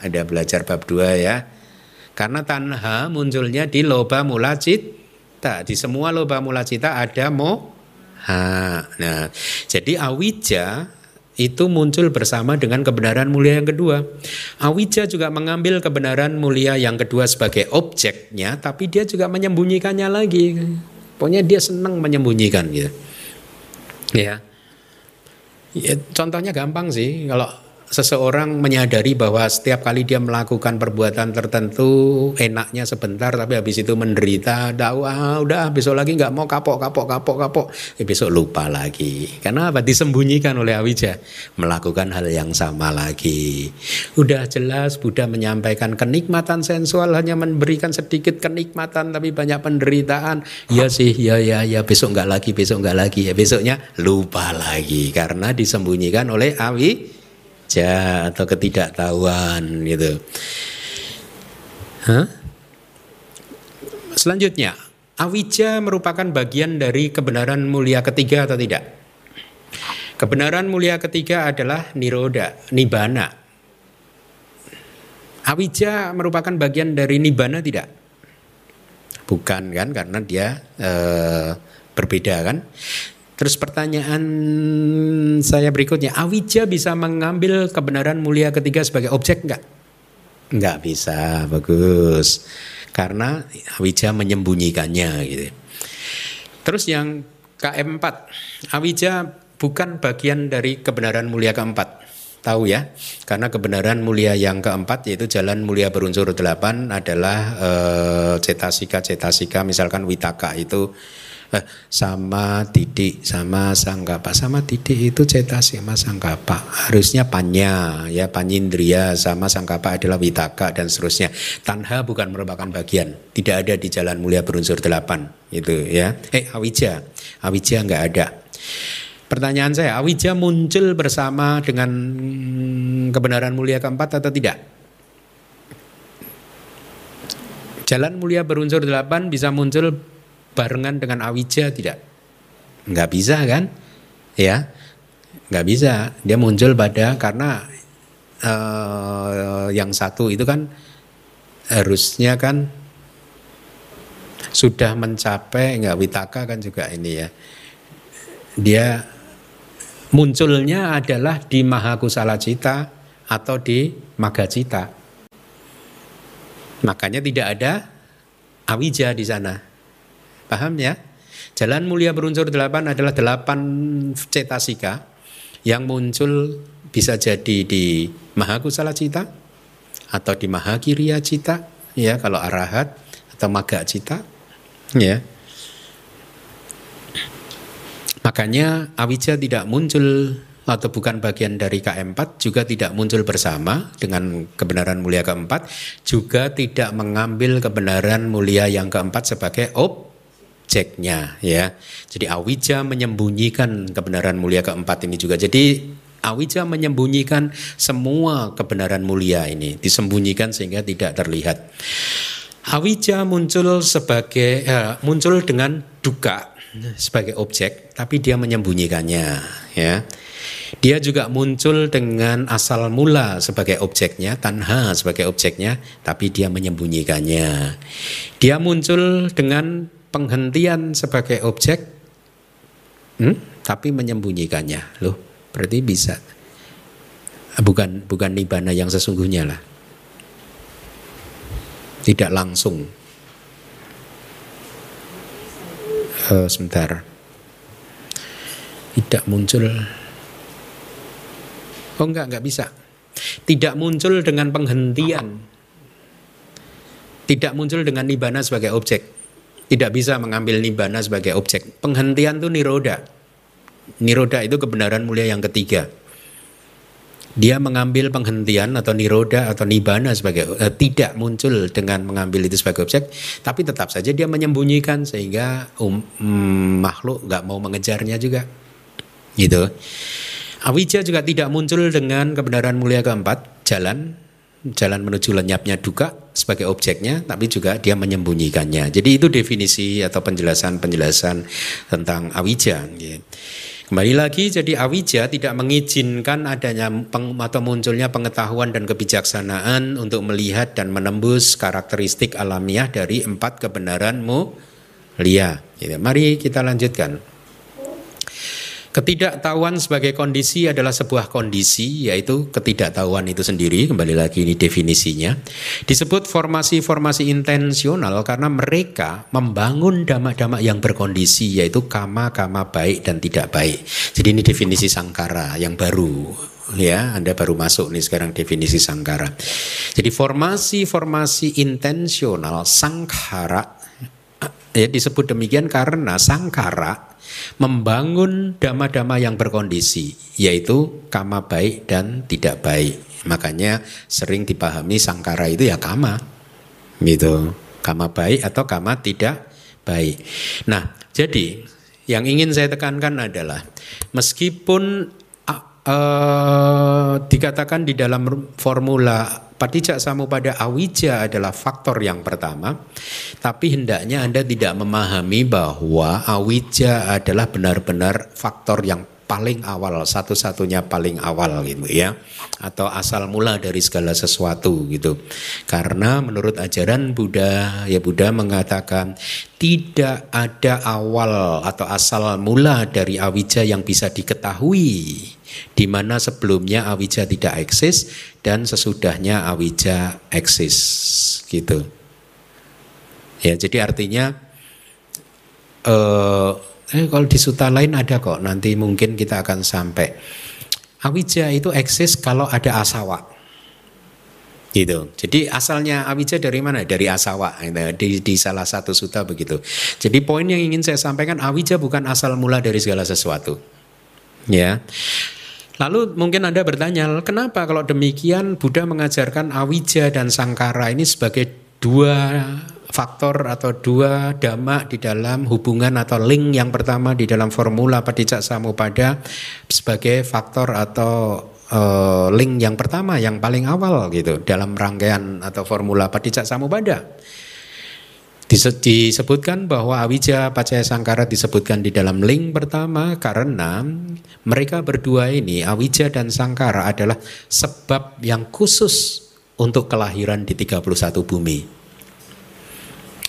Ada belajar bab dua ya. Karena tanha munculnya di loba mula cita. Di semua loba mula cita ada moha. Nah, jadi awija itu muncul bersama dengan kebenaran mulia yang kedua. Awija juga mengambil kebenaran mulia yang kedua sebagai objeknya, tapi dia juga menyembunyikannya lagi. Pokoknya dia senang menyembunyikan gitu. Ya. Ya, contohnya gampang sih. Kalau seseorang menyadari bahwa setiap kali dia melakukan perbuatan tertentu enaknya sebentar tapi habis itu menderita tahu ah, udah besok lagi nggak mau kapok kapok kapok kapok. Ya, besok lupa lagi. Karena apa? Disembunyikan oleh Awija melakukan hal yang sama lagi. Udah jelas Buddha menyampaikan kenikmatan sensual hanya memberikan sedikit kenikmatan tapi banyak penderitaan. Ya sih ya ya ya besok nggak lagi besok nggak lagi. Ya besoknya lupa lagi. Karena disembunyikan oleh Awi ja atau ketidaktahuan gitu. Hah? Selanjutnya, awija merupakan bagian dari kebenaran mulia ketiga atau tidak? Kebenaran mulia ketiga adalah niroda, nibana. Awija merupakan bagian dari nibana tidak? Bukan kan, karena dia eh, berbeda kan. Terus pertanyaan saya berikutnya, Awija bisa mengambil kebenaran mulia ketiga sebagai objek enggak? Enggak bisa, bagus. Karena Awija menyembunyikannya gitu. Terus yang KM4, Awija bukan bagian dari kebenaran mulia keempat. Tahu ya, karena kebenaran mulia yang keempat yaitu jalan mulia berunsur delapan adalah cetasika-cetasika, eh, misalkan witaka itu eh, sama titik sama sangkapa sama titik itu cetas sama sangkapa harusnya panya ya panyindria sama sangkapa adalah witaka dan seterusnya. Tanha bukan merupakan bagian. Tidak ada di jalan mulia berunsur delapan itu ya. Eh awija. Awija nggak ada. Pertanyaan saya awija muncul bersama dengan kebenaran mulia keempat atau tidak? Jalan mulia berunsur delapan bisa muncul barengan dengan awija tidak? Nggak bisa kan? Ya, nggak bisa. Dia muncul pada karena uh, yang satu itu kan harusnya kan sudah mencapai nggak witaka kan juga ini ya. Dia munculnya adalah di mahakusala cita atau di magacita. Makanya tidak ada awija di sana. Paham ya? Jalan mulia berunsur delapan adalah delapan cetasika yang muncul bisa jadi di Mahakusala Cita atau di Mahakiriya Cita ya kalau arahat atau Maga Cita ya. Makanya awija tidak muncul atau bukan bagian dari K4 juga tidak muncul bersama dengan kebenaran mulia keempat juga tidak mengambil kebenaran mulia yang keempat sebagai ob objeknya ya. Jadi awija menyembunyikan kebenaran mulia keempat ini juga. Jadi awija menyembunyikan semua kebenaran mulia ini, disembunyikan sehingga tidak terlihat. Awija muncul sebagai eh, muncul dengan duka sebagai objek, tapi dia menyembunyikannya ya. Dia juga muncul dengan asal mula sebagai objeknya, tanha sebagai objeknya, tapi dia menyembunyikannya. Dia muncul dengan penghentian sebagai objek, hmm, tapi menyembunyikannya. Loh, berarti bisa. Bukan bukan nibana yang sesungguhnya lah. Tidak langsung. Uh, sebentar. Tidak muncul. Oh enggak, enggak bisa. Tidak muncul dengan penghentian. Tidak muncul dengan nibana sebagai objek tidak bisa mengambil nibbana sebagai objek. Penghentian itu niroda. Niroda itu kebenaran mulia yang ketiga. Dia mengambil penghentian atau niroda atau nibbana sebagai eh, tidak muncul dengan mengambil itu sebagai objek, tapi tetap saja dia menyembunyikan sehingga um, um, makhluk nggak mau mengejarnya juga. Gitu. Awija juga tidak muncul dengan kebenaran mulia keempat, jalan jalan menuju lenyapnya duka sebagai objeknya, tapi juga dia menyembunyikannya. Jadi itu definisi atau penjelasan-penjelasan tentang awija. Kembali lagi, jadi awija tidak mengizinkan adanya peng, atau munculnya pengetahuan dan kebijaksanaan untuk melihat dan menembus karakteristik alamiah dari empat kebenaran mulia. Mari kita lanjutkan. Ketidaktahuan sebagai kondisi adalah sebuah kondisi yaitu ketidaktahuan itu sendiri kembali lagi ini definisinya disebut formasi-formasi intensional karena mereka membangun damak-damak yang berkondisi yaitu kama-kama baik dan tidak baik. Jadi ini definisi sangkara yang baru ya Anda baru masuk nih sekarang definisi sangkara. Jadi formasi-formasi intensional sangkara ya disebut demikian karena sangkara membangun dama-dama yang berkondisi, yaitu kama baik dan tidak baik. Makanya sering dipahami sangkara itu ya kama, gitu. Kama baik atau kama tidak baik. Nah, jadi yang ingin saya tekankan adalah meskipun uh, dikatakan di dalam formula Patijak pada awija adalah faktor yang pertama, tapi hendaknya Anda tidak memahami bahwa awija adalah benar-benar faktor yang paling awal, satu-satunya paling awal gitu ya. Atau asal mula dari segala sesuatu gitu. Karena menurut ajaran Buddha, ya Buddha mengatakan tidak ada awal atau asal mula dari awija yang bisa diketahui di mana sebelumnya awija tidak eksis dan sesudahnya awija eksis gitu. Ya, jadi artinya eh, eh kalau di suta lain ada kok nanti mungkin kita akan sampai awija itu eksis kalau ada asawa. gitu. Jadi asalnya awija dari mana? Dari asawa. Gitu. Di, di salah satu suta begitu. Jadi poin yang ingin saya sampaikan awija bukan asal mula dari segala sesuatu. Ya. Lalu mungkin Anda bertanya, kenapa kalau demikian Buddha mengajarkan awija dan sangkara ini sebagai dua faktor atau dua dhamma di dalam hubungan atau link yang pertama di dalam formula Padicak Samupada sebagai faktor atau uh, link yang pertama yang paling awal gitu dalam rangkaian atau formula Padicak Samupada. Disebutkan bahwa Awija Pacaya Sangkara disebutkan di dalam link pertama karena mereka berdua ini Awija dan Sangkara adalah sebab yang khusus untuk kelahiran di 31 bumi.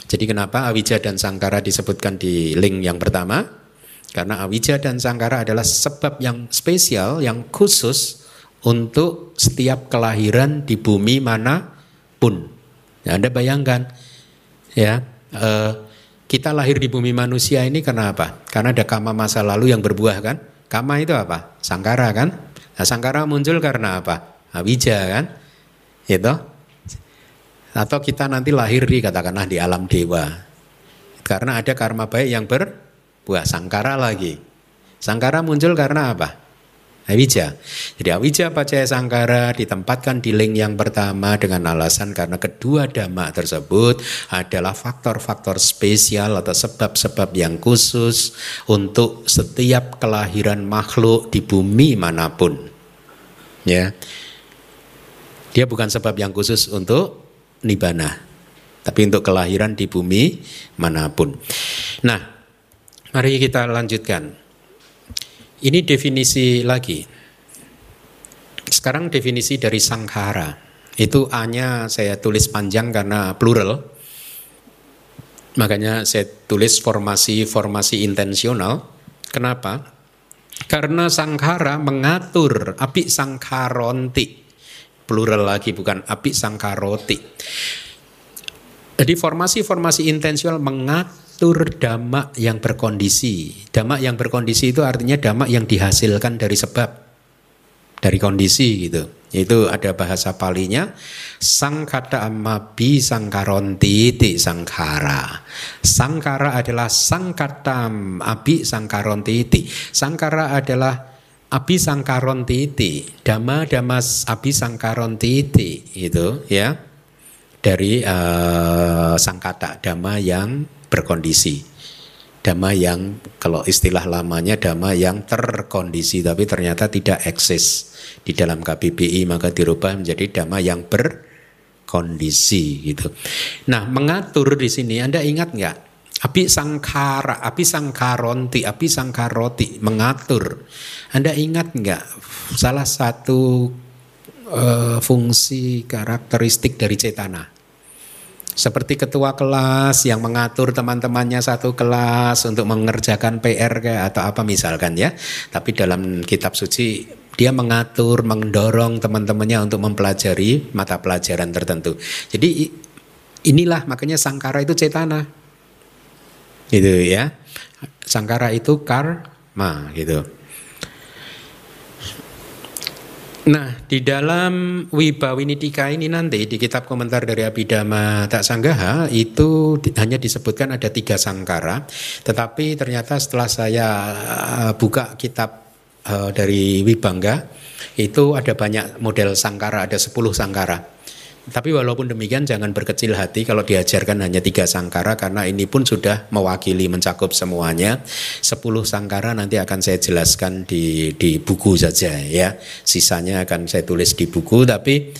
Jadi kenapa Awija dan Sangkara disebutkan di link yang pertama? Karena Awija dan Sangkara adalah sebab yang spesial, yang khusus untuk setiap kelahiran di bumi mana pun. Ya, anda bayangkan, ya eh, kita lahir di bumi manusia ini karena apa? Karena ada kama masa lalu yang berbuah kan? Kama itu apa? Sangkara kan? Nah, sangkara muncul karena apa? Awija kan? Itu atau kita nanti lahir di katakanlah di alam dewa. Karena ada karma baik yang berbuah sangkara lagi. Sangkara muncul karena apa? Awija. Jadi awija pacaya sangkara ditempatkan di link yang pertama dengan alasan karena kedua dhamma tersebut adalah faktor-faktor spesial atau sebab-sebab yang khusus untuk setiap kelahiran makhluk di bumi mana pun. Ya. Dia bukan sebab yang khusus untuk nibana. Tapi untuk kelahiran di bumi mana pun. Nah, mari kita lanjutkan. Ini definisi lagi. Sekarang definisi dari sangkara. Itu A-nya saya tulis panjang karena plural. Makanya saya tulis formasi-formasi intensional. Kenapa? Karena sangkara mengatur api sangkaronti plural lagi bukan api sangkaroti. Jadi formasi-formasi intensional mengatur damak yang berkondisi. Damak yang berkondisi itu artinya damak yang dihasilkan dari sebab, dari kondisi gitu. Itu ada bahasa palinya sangkata amabi sangkaronti ti sangkara. Sangkara adalah sangkatam abi sangkaronti ti. Sangkara adalah Sangkaron titi, dama damas sangkaron titi itu ya dari uh, sangkata dama yang berkondisi, dama yang kalau istilah lamanya dama yang terkondisi tapi ternyata tidak eksis di dalam KBBI maka dirubah menjadi dama yang berkondisi gitu. Nah mengatur di sini Anda ingat nggak? Api sangkara, api sangkaronti, api sangkaroti mengatur. Anda ingat nggak salah satu uh, fungsi karakteristik dari cetana? Seperti ketua kelas yang mengatur teman-temannya satu kelas untuk mengerjakan PR atau apa misalkan ya. Tapi dalam kitab suci dia mengatur, mendorong teman-temannya untuk mempelajari mata pelajaran tertentu. Jadi inilah makanya sangkara itu cetana gitu ya. Sangkara itu karma gitu. Nah, di dalam Wibawinitika ini nanti di kitab komentar dari Abhidhamma Tak Sanggaha itu hanya disebutkan ada tiga sangkara, tetapi ternyata setelah saya eh, buka kitab uh, dari Wibangga itu ada banyak model sangkara, ada 10 sangkara. Tapi walaupun demikian jangan berkecil hati kalau diajarkan hanya tiga sangkara karena ini pun sudah mewakili mencakup semuanya. Sepuluh sangkara nanti akan saya jelaskan di, di buku saja ya. Sisanya akan saya tulis di buku tapi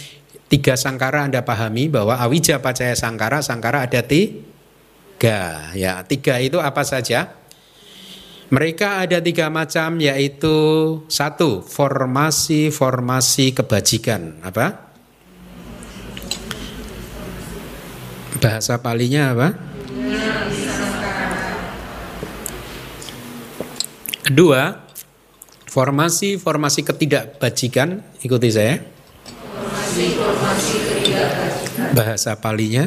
tiga sangkara Anda pahami bahwa awija pacaya sangkara, sangkara ada tiga. Ya, tiga itu apa saja? Mereka ada tiga macam yaitu satu formasi-formasi kebajikan apa? Bahasa palinya apa? Kedua, formasi-formasi ketidakbajikan, ikuti saya. Bahasa palinya.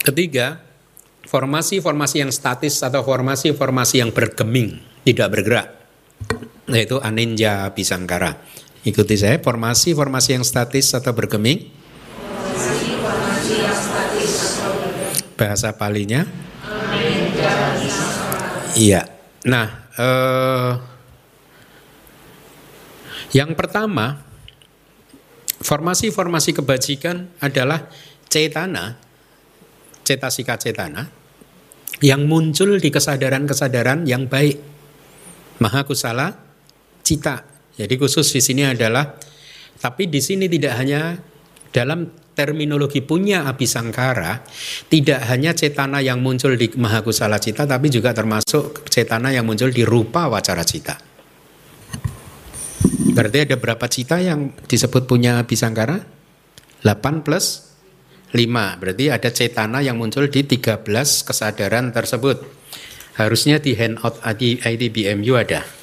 Ketiga, formasi-formasi yang statis atau formasi-formasi yang bergeming, tidak bergerak, yaitu aninja bisangkara Ikuti saya, formasi-formasi yang statis atau bergeming. Bahasa palinya. Iya. Nah, eh, yang pertama, formasi-formasi kebajikan adalah cetana, cetasika cetana, yang muncul di kesadaran-kesadaran yang baik. Maha kusala cita. Jadi khusus di sini adalah tapi di sini tidak hanya dalam terminologi punya abisangkara tidak hanya cetana yang muncul di mahakusala cita tapi juga termasuk cetana yang muncul di rupa wacara cita. Berarti ada berapa cita yang disebut punya abisangkara? 8 plus 5. Berarti ada cetana yang muncul di 13 kesadaran tersebut. Harusnya di handout IDBMU ada.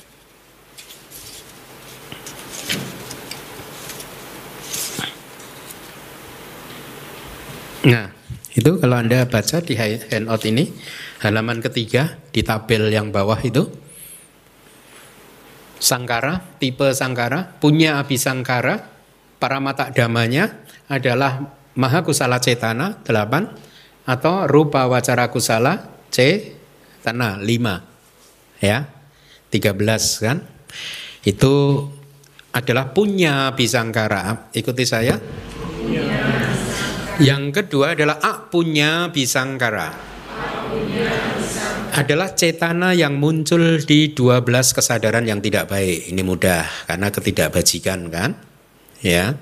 Nah, itu kalau Anda baca di handout ini, halaman ketiga di tabel yang bawah itu, sangkara, tipe sangkara, punya abisangkara, para mata damanya adalah maha kusala cetana, delapan, atau rupa wacara kusala, c, tanah, lima. Ya, tiga belas kan. Itu adalah punya abisangkara. Ikuti saya. Yang kedua adalah ak punya bisangkara. Adalah cetana yang muncul di 12 kesadaran yang tidak baik. Ini mudah karena ketidakbajikan kan? Ya.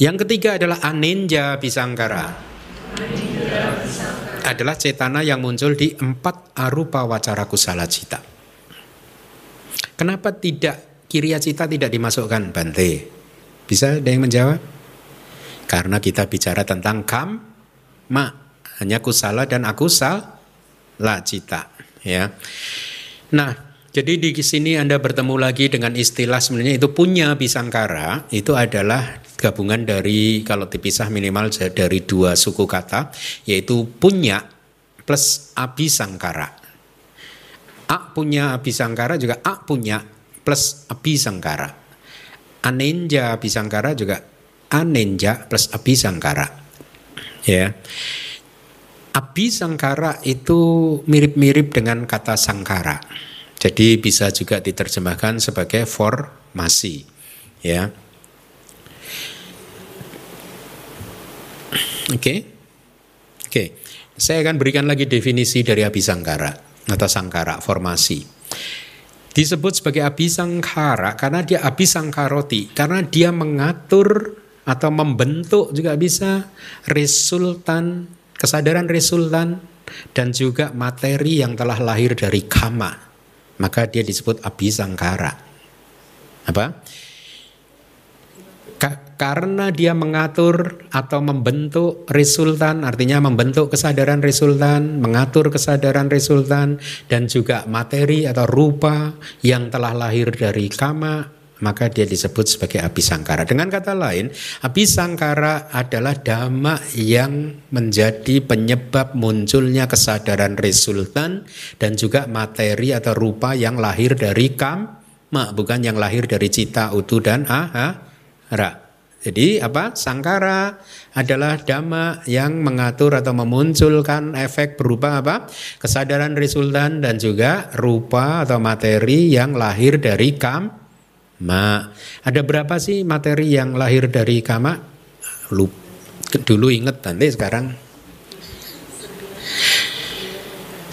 Yang ketiga adalah aninja bisangkara. Adalah cetana yang muncul di empat arupa wacara kusala cita. Kenapa tidak kiria cita tidak dimasukkan Bante? Bisa ada yang menjawab? Karena kita bicara tentang kam, ma, hanya kusala dan akusal, la cita. Ya. Nah, jadi di sini Anda bertemu lagi dengan istilah sebenarnya itu punya bisangkara, itu adalah gabungan dari kalau dipisah minimal dari dua suku kata, yaitu punya plus abisangkara. A punya abisangkara juga A punya plus abisangkara. Anenja abisangkara juga anenja plus abisangkara. Ya. Abisangkara itu mirip-mirip dengan kata sangkara. Jadi bisa juga diterjemahkan sebagai formasi, ya. Oke. Oke. Saya akan berikan lagi definisi dari abisangkara atau sangkara formasi disebut sebagai abisangkara karena dia abisangkaroti karena dia mengatur atau membentuk juga bisa resultan kesadaran resultan dan juga materi yang telah lahir dari kama maka dia disebut abisangkara apa? Ka karena dia mengatur atau membentuk resultan artinya membentuk kesadaran resultan mengatur kesadaran resultan dan juga materi atau rupa yang telah lahir dari kama maka dia disebut sebagai abisangkara. Dengan kata lain, abisangkara adalah dhamma yang menjadi penyebab munculnya kesadaran resultan dan juga materi atau rupa yang lahir dari kamma, bukan yang lahir dari cita, utu dan ahara. Jadi apa? Sangkara adalah dhamma yang mengatur atau memunculkan efek berupa apa? Kesadaran resultan dan juga rupa atau materi yang lahir dari kam Ma. Ada berapa sih materi yang lahir dari kama? Lup. Dulu inget nanti sekarang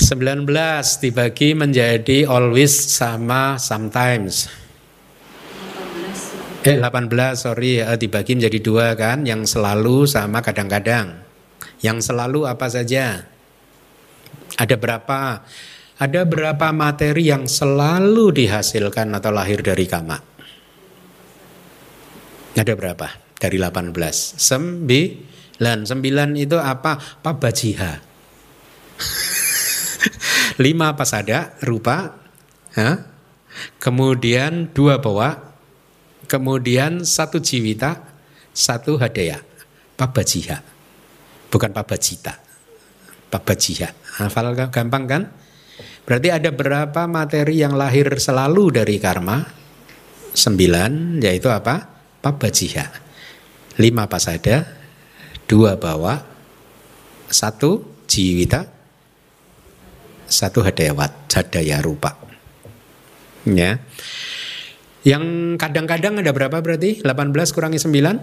19 dibagi menjadi always sama sometimes. Eh 18 sorry eh, dibagi menjadi dua kan yang selalu sama kadang-kadang. Yang selalu apa saja? Ada berapa? Ada berapa materi yang selalu dihasilkan atau lahir dari kama? Ada berapa? Dari 18. Sembilan. Sembilan itu apa? Pabajiha. Lima pasada rupa. Ha? Kemudian dua bawa. Kemudian satu jiwita. Satu hadaya. Pabajiha. Bukan pabajita. Pabajiha. Hafal gampang kan? Berarti ada berapa materi yang lahir selalu dari karma? sembilan yaitu apa? Pabajiha. Lima pasada, dua bawa, satu jiwita, satu hadayawat, hadaya rupa. Ya. Yang kadang-kadang ada berapa berarti? 18 kurangi 9?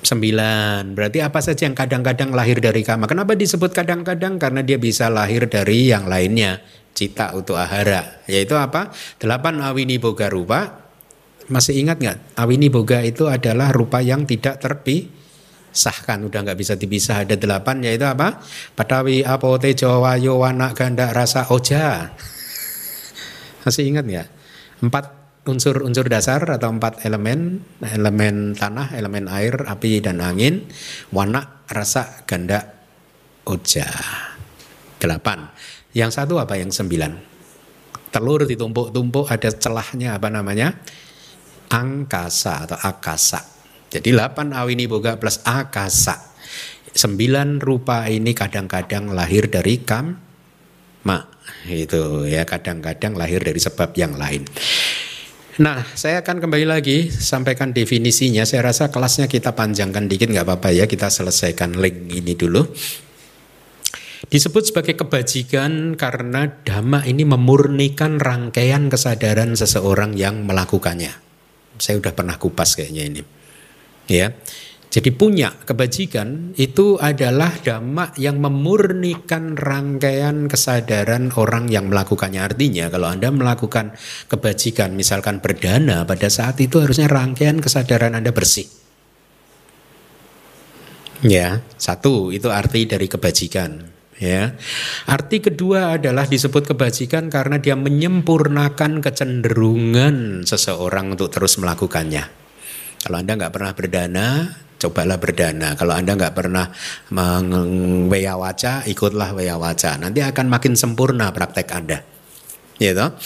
9. Berarti apa saja yang kadang-kadang lahir dari kama? Kenapa disebut kadang-kadang? Karena dia bisa lahir dari yang lainnya. Cita untuk ahara. Yaitu apa? 8 awini boga rupa. Masih ingat nggak? Awini boga itu adalah rupa yang tidak terpisahkan. Udah nggak bisa dipisah. Ada 8 yaitu apa? Patawi apote jawayo wanak ganda rasa oja. Masih ingat nggak? Empat unsur-unsur dasar atau empat elemen, elemen tanah, elemen air, api dan angin, warna, rasa, ganda, uja. Delapan. Yang satu apa yang sembilan? Telur ditumpuk-tumpuk ada celahnya apa namanya? Angkasa atau akasa. Jadi delapan awini boga plus akasa. Sembilan rupa ini kadang-kadang lahir dari kam ma itu ya kadang-kadang lahir dari sebab yang lain. Nah, saya akan kembali lagi sampaikan definisinya. Saya rasa kelasnya kita panjangkan dikit nggak apa-apa ya. Kita selesaikan link ini dulu. Disebut sebagai kebajikan karena dhamma ini memurnikan rangkaian kesadaran seseorang yang melakukannya. Saya udah pernah kupas kayaknya ini. Ya. Jadi punya kebajikan itu adalah dhamma yang memurnikan rangkaian kesadaran orang yang melakukannya. Artinya kalau Anda melakukan kebajikan misalkan berdana pada saat itu harusnya rangkaian kesadaran Anda bersih. Ya, satu itu arti dari kebajikan. Ya, arti kedua adalah disebut kebajikan karena dia menyempurnakan kecenderungan seseorang untuk terus melakukannya. Kalau anda nggak pernah berdana, cobalah berdana. Kalau Anda nggak pernah waca, ikutlah waca. Nanti akan makin sempurna praktek Anda. Ya toh?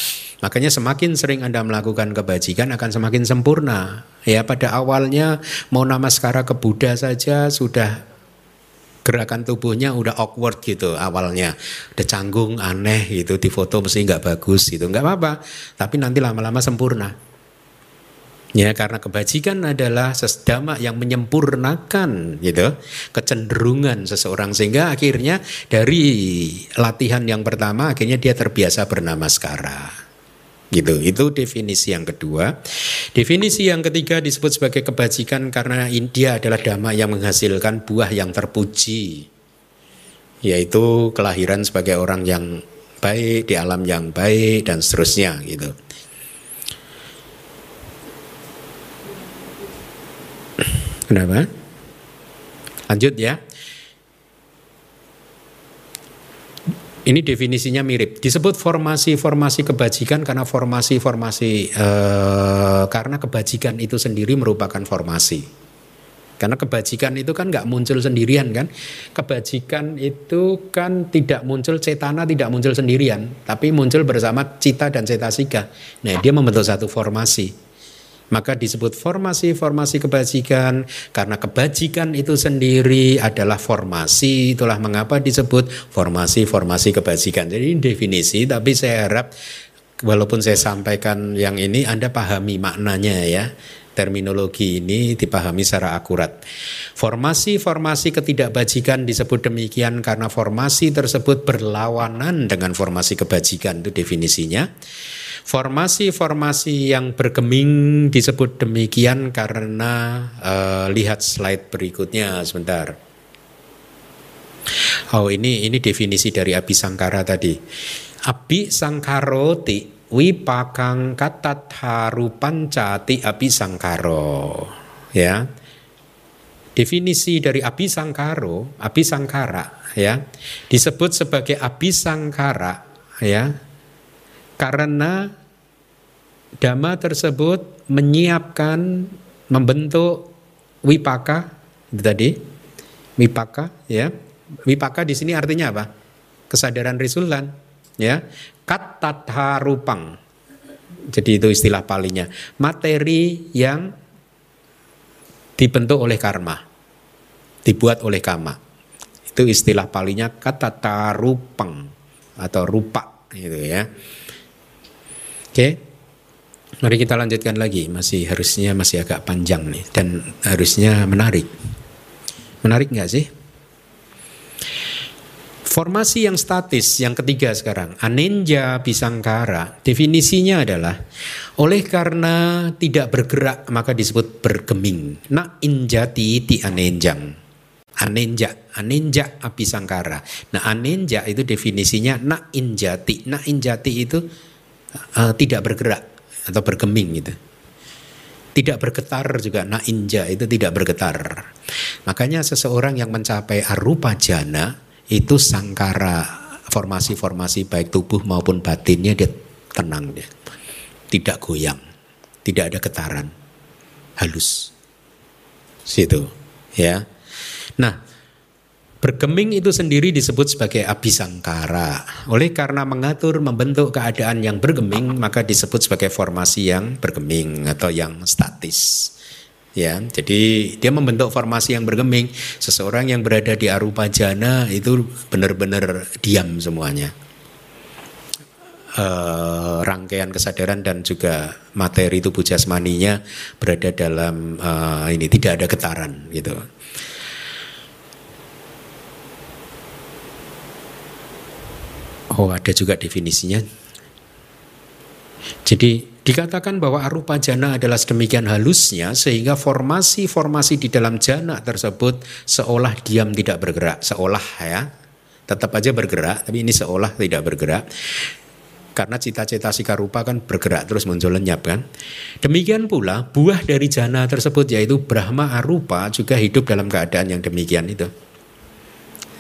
Makanya semakin sering Anda melakukan kebajikan akan semakin sempurna. Ya pada awalnya mau nama sekarang ke Buddha saja sudah gerakan tubuhnya udah awkward gitu awalnya. Udah canggung aneh gitu di foto mesti nggak bagus gitu. Nggak apa-apa tapi nanti lama-lama sempurna. Ya, karena kebajikan adalah sesdama yang menyempurnakan gitu kecenderungan seseorang. Sehingga akhirnya dari latihan yang pertama akhirnya dia terbiasa bernama sekara. Gitu. Itu definisi yang kedua. Definisi yang ketiga disebut sebagai kebajikan karena dia adalah dhamma yang menghasilkan buah yang terpuji. Yaitu kelahiran sebagai orang yang baik di alam yang baik dan seterusnya gitu. Kenapa? Lanjut ya. Ini definisinya mirip. Disebut formasi-formasi kebajikan karena formasi-formasi eh, karena kebajikan itu sendiri merupakan formasi. Karena kebajikan itu kan nggak muncul sendirian kan. Kebajikan itu kan tidak muncul cetana, tidak muncul sendirian, tapi muncul bersama cita dan cetasika. Nah, dia membentuk satu formasi. Maka disebut formasi-formasi kebajikan karena kebajikan itu sendiri adalah formasi. Itulah mengapa disebut formasi-formasi kebajikan. Jadi ini definisi tapi saya harap walaupun saya sampaikan yang ini Anda pahami maknanya ya terminologi ini dipahami secara akurat. Formasi-formasi ketidakbajikan disebut demikian karena formasi tersebut berlawanan dengan formasi kebajikan itu definisinya. Formasi-formasi yang bergeming disebut demikian karena uh, lihat slide berikutnya sebentar. Oh ini ini definisi dari Abi Sangkara tadi. Abi Sangkaroti wipakang katat Abi Sangkaro. Ya. Definisi dari Abi Sangkaro, Abi Sangkara ya, disebut sebagai Abi Sangkara ya karena dhamma tersebut menyiapkan membentuk wipaka itu tadi wipaka ya. Wipaka di sini artinya apa? Kesadaran risulan ya. Katatha rupang jadi itu istilah palinya. Materi yang dibentuk oleh karma. Dibuat oleh kama itu istilah palinya kata rupang atau rupa gitu ya Oke. Mari kita lanjutkan lagi, masih harusnya masih agak panjang nih dan harusnya menarik. Menarik nggak sih? Formasi yang statis yang ketiga sekarang, anenja bisangkara. Definisinya adalah oleh karena tidak bergerak maka disebut bergeming. Na injati ti anenjang. Anenja, anenja abisangkara. Nah anenja itu definisinya na injati. Na injati itu uh, tidak bergerak atau bergeming gitu. Tidak bergetar juga na inja itu tidak bergetar. Makanya seseorang yang mencapai arupa jana itu sangkara formasi-formasi baik tubuh maupun batinnya dia tenang dia. Tidak goyang, tidak ada getaran. Halus. Situ, ya. Nah, Bergeming itu sendiri disebut sebagai abisangkara. Oleh karena mengatur membentuk keadaan yang bergeming, maka disebut sebagai formasi yang bergeming atau yang statis. Ya jadi dia membentuk formasi yang bergeming. Seseorang yang berada di arupa jana itu benar-benar diam semuanya. E, rangkaian kesadaran dan juga materi tubuh jasmaninya berada dalam e, ini tidak ada getaran gitu oh ada juga definisinya jadi Dikatakan bahwa arupa jana adalah sedemikian halusnya sehingga formasi-formasi di dalam jana tersebut seolah diam tidak bergerak, seolah ya. Tetap aja bergerak, tapi ini seolah tidak bergerak. Karena cita-cita sika rupa kan bergerak terus muncul lenyap kan. Demikian pula buah dari jana tersebut yaitu Brahma arupa juga hidup dalam keadaan yang demikian itu.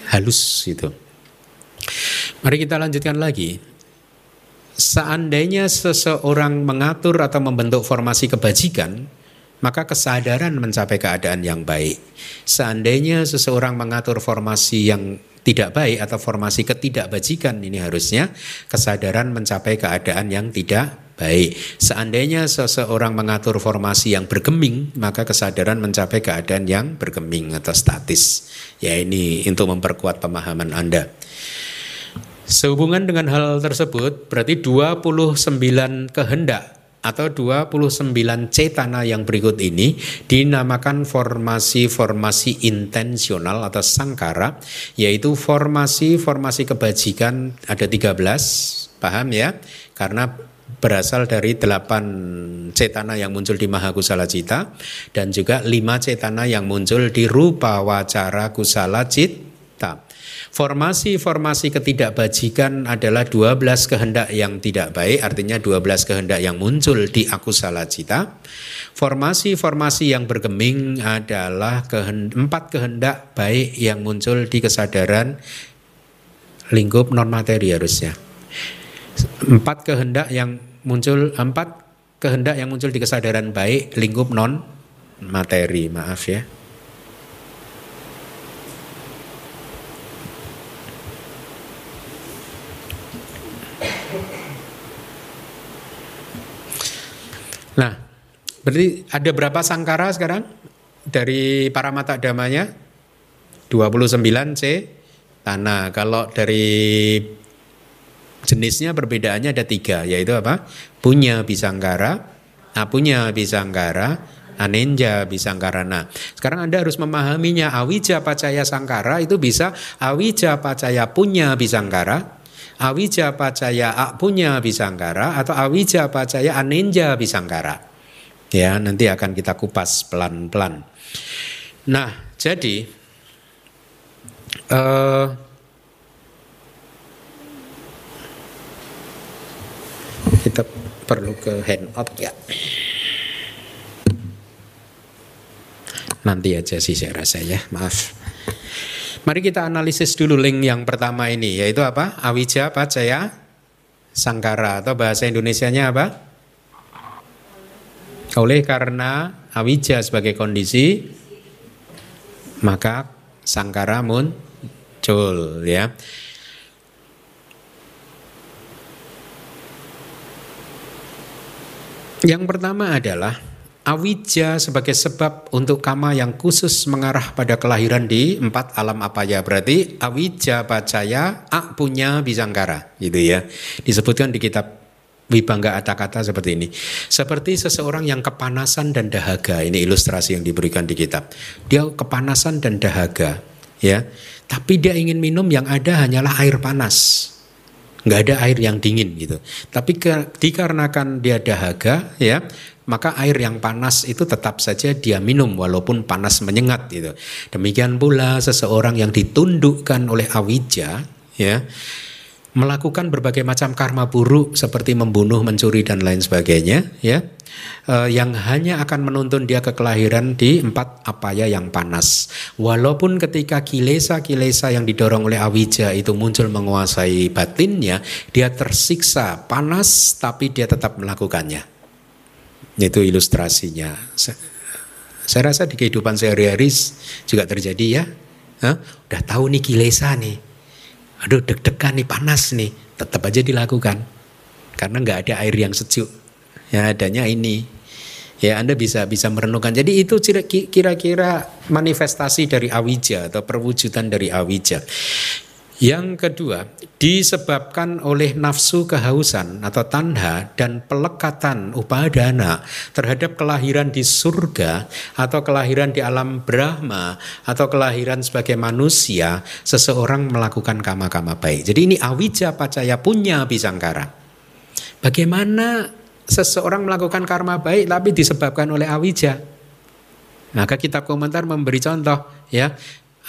Halus itu. Mari kita lanjutkan lagi seandainya seseorang mengatur atau membentuk formasi kebajikan, maka kesadaran mencapai keadaan yang baik. Seandainya seseorang mengatur formasi yang tidak baik atau formasi ketidakbajikan ini harusnya kesadaran mencapai keadaan yang tidak baik. Seandainya seseorang mengatur formasi yang bergeming, maka kesadaran mencapai keadaan yang bergeming atau statis. Ya ini untuk memperkuat pemahaman Anda. Sehubungan dengan hal tersebut berarti 29 kehendak atau 29 cetana yang berikut ini dinamakan formasi-formasi intensional atau sangkara yaitu formasi-formasi kebajikan ada 13 paham ya karena berasal dari delapan cetana yang muncul di Mahakusala Cita dan juga lima cetana yang muncul di Rupa Wacara Kusala Cita. Formasi-formasi ketidakbajikan adalah 12 kehendak yang tidak baik, artinya 12 kehendak yang muncul di akusala cita. Formasi-formasi yang bergeming adalah empat kehendak baik yang muncul di kesadaran lingkup non materi harusnya. Empat kehendak yang muncul empat kehendak yang muncul di kesadaran baik lingkup non materi, maaf ya. Nah, berarti ada berapa sangkara sekarang dari para mata damanya? 29 C tanah. Kalau dari jenisnya perbedaannya ada tiga, yaitu apa? Punya bisangkara, apunya bisangkara, anenja. Nah, sekarang Anda harus memahaminya awija pacaya sangkara itu bisa awija pacaya punya bisangkara, awija pacaya punya bisangkara atau awija pacaya anenja bisangkara. Ya, nanti akan kita kupas pelan-pelan. Nah, jadi uh, kita perlu ke handout ya. Nanti aja sih saya rasa ya, maaf. Mari kita analisis dulu link yang pertama ini yaitu apa? Awija Pacaya Sangkara atau bahasa Indonesianya apa? Oleh karena awija sebagai kondisi maka sangkara muncul ya. Yang pertama adalah Awija sebagai sebab untuk kama yang khusus mengarah pada kelahiran di empat alam apa ya berarti awija bacaya ak punya bisangkara gitu ya disebutkan di kitab Wibangga kata-kata seperti ini. Seperti seseorang yang kepanasan dan dahaga. Ini ilustrasi yang diberikan di kitab. Dia kepanasan dan dahaga, ya. Tapi dia ingin minum yang ada hanyalah air panas. Nggak ada air yang dingin gitu. Tapi ke, dikarenakan dia dahaga, ya, maka air yang panas itu tetap saja dia minum walaupun panas menyengat gitu. Demikian pula seseorang yang ditundukkan oleh awija, ya melakukan berbagai macam karma buruk seperti membunuh, mencuri dan lain sebagainya, ya, eh, yang hanya akan menuntun dia ke kelahiran di empat apaya yang panas. Walaupun ketika kilesa-kilesa yang didorong oleh awija itu muncul menguasai batinnya, dia tersiksa panas, tapi dia tetap melakukannya. Itu ilustrasinya. Saya rasa di kehidupan sehari-hari juga terjadi ya. Hah? Udah tahu nih kilesa nih. Aduh deg-degan nih panas nih. Tetap aja dilakukan. Karena nggak ada air yang sejuk. Ya adanya ini. Ya anda bisa bisa merenungkan. Jadi itu kira-kira manifestasi dari awija atau perwujudan dari awija yang kedua, disebabkan oleh nafsu kehausan atau tanda dan pelekatan upadana terhadap kelahiran di surga atau kelahiran di alam Brahma atau kelahiran sebagai manusia, seseorang melakukan kama-kama baik. Jadi ini awija pacaya punya bisangkara. Bagaimana seseorang melakukan karma baik tapi disebabkan oleh awija? Maka kitab komentar memberi contoh ya,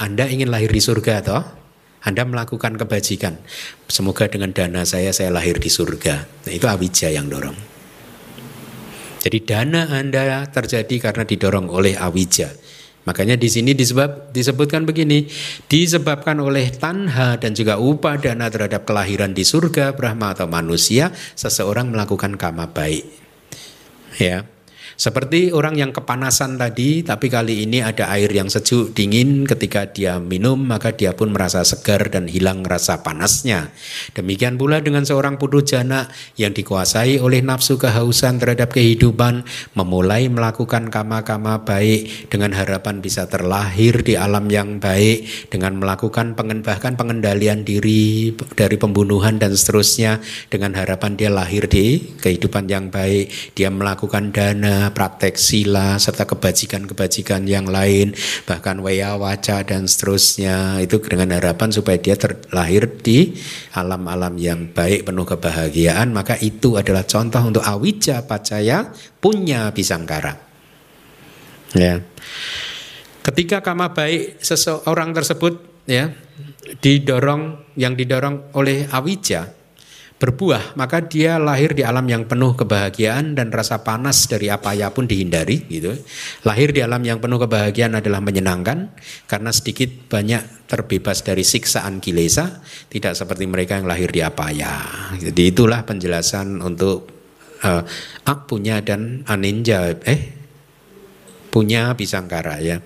Anda ingin lahir di surga toh? Anda melakukan kebajikan. Semoga dengan dana saya saya lahir di surga. Nah, itu awija yang dorong. Jadi dana Anda terjadi karena didorong oleh awija. Makanya di sini disebab, disebutkan begini, disebabkan oleh tanha dan juga upah dana terhadap kelahiran di surga, Brahma atau manusia, seseorang melakukan kama baik. Ya. Seperti orang yang kepanasan tadi, tapi kali ini ada air yang sejuk, dingin ketika dia minum, maka dia pun merasa segar dan hilang rasa panasnya. Demikian pula dengan seorang putu jana yang dikuasai oleh nafsu kehausan terhadap kehidupan, memulai melakukan kama-kama baik dengan harapan bisa terlahir di alam yang baik, dengan melakukan pengen, bahkan pengendalian diri dari pembunuhan dan seterusnya, dengan harapan dia lahir di kehidupan yang baik, dia melakukan dana, praktek sila serta kebajikan-kebajikan yang lain bahkan waya waca dan seterusnya. Itu dengan harapan supaya dia terlahir di alam-alam yang baik penuh kebahagiaan. Maka itu adalah contoh untuk awija pacaya punya bisangkara ya. Ketika kama baik seseorang tersebut ya didorong yang didorong oleh awija berbuah, maka dia lahir di alam yang penuh kebahagiaan dan rasa panas dari apa ya pun dihindari gitu. Lahir di alam yang penuh kebahagiaan adalah menyenangkan karena sedikit banyak terbebas dari siksaan kilesa, tidak seperti mereka yang lahir di apa ya. Jadi itulah penjelasan untuk uh, punya dan aninja eh punya bisangkara ya.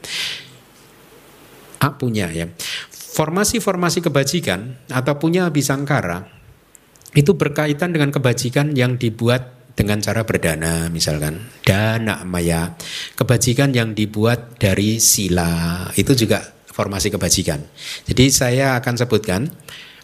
A punya ya. Formasi-formasi kebajikan atau punya bisangkara itu berkaitan dengan kebajikan yang dibuat dengan cara berdana misalkan. Dana maya kebajikan yang dibuat dari sila. Itu juga formasi kebajikan. Jadi saya akan sebutkan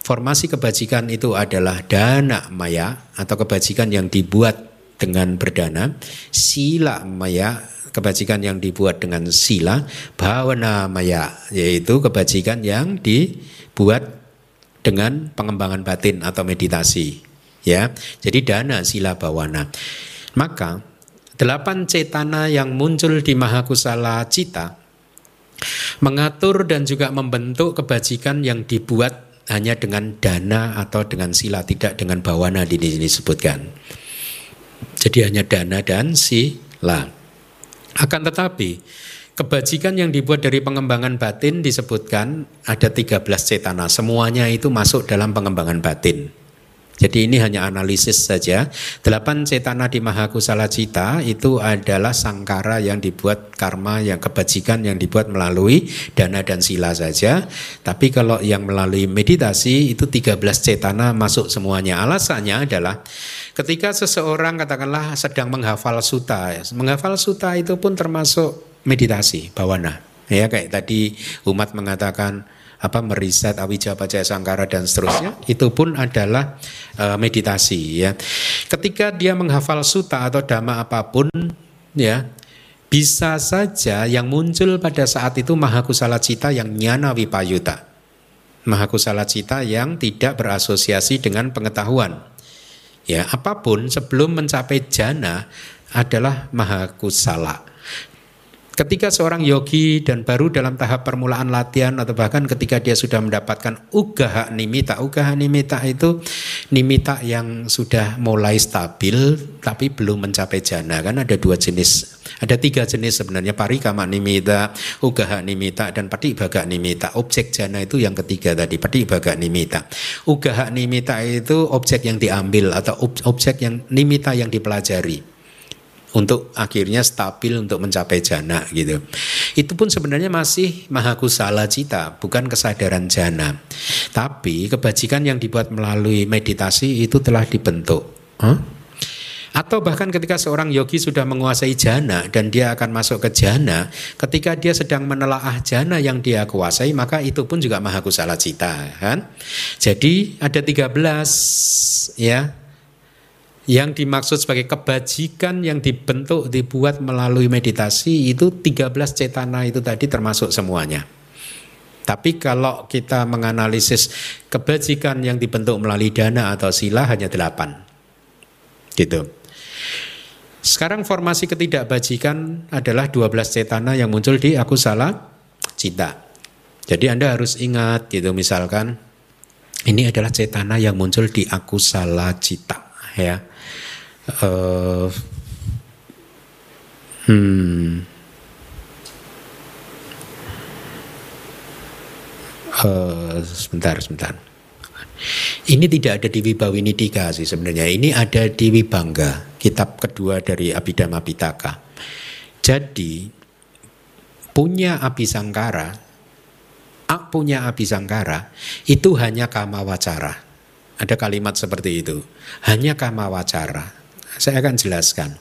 formasi kebajikan itu adalah dana maya atau kebajikan yang dibuat dengan berdana. Sila maya kebajikan yang dibuat dengan sila. Bhavana maya yaitu kebajikan yang dibuat dengan pengembangan batin atau meditasi ya. Jadi dana sila bawana. Maka delapan cetana yang muncul di mahakusala cita mengatur dan juga membentuk kebajikan yang dibuat hanya dengan dana atau dengan sila tidak dengan bawana di sini disebutkan. Jadi hanya dana dan sila. Akan tetapi Kebajikan yang dibuat dari pengembangan batin disebutkan ada 13 cetana. Semuanya itu masuk dalam pengembangan batin. Jadi ini hanya analisis saja. Delapan cetana di Mahakusala Cita itu adalah sangkara yang dibuat karma yang kebajikan yang dibuat melalui dana dan sila saja. Tapi kalau yang melalui meditasi itu 13 cetana masuk semuanya. Alasannya adalah ketika seseorang katakanlah sedang menghafal suta. Menghafal suta itu pun termasuk meditasi bawana ya kayak tadi umat mengatakan apa meriset awija pacaya sangkara dan seterusnya itu pun adalah uh, meditasi ya. Ketika dia menghafal suta atau dhamma apa pun ya bisa saja yang muncul pada saat itu mahakusala cita yang nyana wipayuta. Mahakusala cita yang tidak berasosiasi dengan pengetahuan. Ya, apa pun sebelum mencapai jana adalah mahakusala. Ketika seorang yogi dan baru dalam tahap permulaan latihan atau bahkan ketika dia sudah mendapatkan ugaha nimita, ugaha nimita itu nimita yang sudah mulai stabil tapi belum mencapai jana kan ada dua jenis, ada tiga jenis sebenarnya parikama nimita, ugaha nimita dan patibaga nimita. Objek jana itu yang ketiga tadi patibaga nimita. Ugaha nimita itu objek yang diambil atau objek yang nimita yang dipelajari untuk akhirnya stabil untuk mencapai jana gitu. Itu pun sebenarnya masih mahakusala cita, bukan kesadaran jana. Tapi kebajikan yang dibuat melalui meditasi itu telah dibentuk. Huh? Atau bahkan ketika seorang yogi sudah menguasai jana dan dia akan masuk ke jana, ketika dia sedang menelaah jana yang dia kuasai, maka itu pun juga mahakusala cita, kan? Jadi ada 13 ya yang dimaksud sebagai kebajikan yang dibentuk dibuat melalui meditasi itu 13 cetana itu tadi termasuk semuanya. Tapi kalau kita menganalisis kebajikan yang dibentuk melalui dana atau sila hanya 8. Gitu. Sekarang formasi ketidakbajikan adalah 12 cetana yang muncul di aku salah cita. Jadi Anda harus ingat gitu misalkan ini adalah cetana yang muncul di aku salah cita ya uh, hmm, uh, sebentar sebentar. Ini tidak ada di Wibawinidika sih sebenarnya. Ini ada di Wibangga kitab kedua dari Abhidhamma Pitaka jadi punya Abhisangkara ak punya Abhisangkara itu hanya kama wacara ada kalimat seperti itu. Hanya kama wacara. Saya akan jelaskan.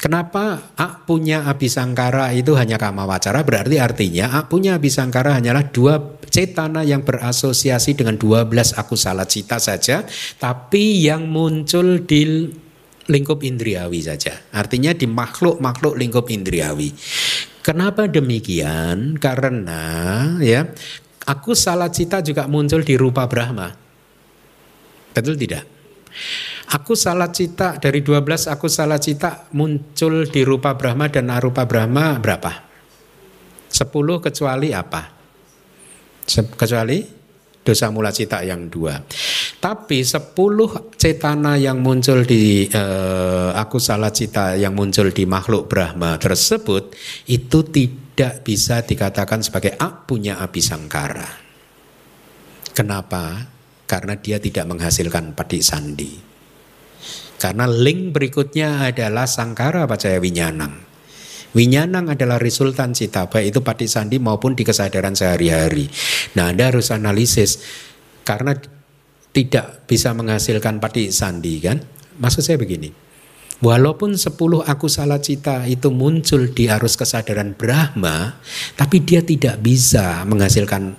Kenapa A punya abisangkara itu hanya kama wacara berarti artinya A punya abisangkara hanyalah dua cetana yang berasosiasi dengan 12 aku salah cita saja tapi yang muncul di lingkup indriawi saja. Artinya di makhluk-makhluk lingkup indriawi. Kenapa demikian? Karena ya aku salah cita juga muncul di rupa Brahma. Betul tidak? Aku salah cita dari 12 aku salah cita muncul di rupa Brahma dan arupa Brahma berapa? 10 kecuali apa? Kecuali dosa mula cita yang dua. Tapi 10 cetana yang muncul di eh, aku salah cita yang muncul di makhluk Brahma tersebut itu tidak bisa dikatakan sebagai ak punya abisangkara. Kenapa? karena dia tidak menghasilkan padik sandi. Karena link berikutnya adalah sangkara pacaya winyanang. Winyanang adalah resultan cita baik itu padik sandi maupun di kesadaran sehari-hari. Nah Anda harus analisis karena tidak bisa menghasilkan padik sandi kan. Maksud saya begini. Walaupun 10 aku salah cita itu muncul di arus kesadaran Brahma, tapi dia tidak bisa menghasilkan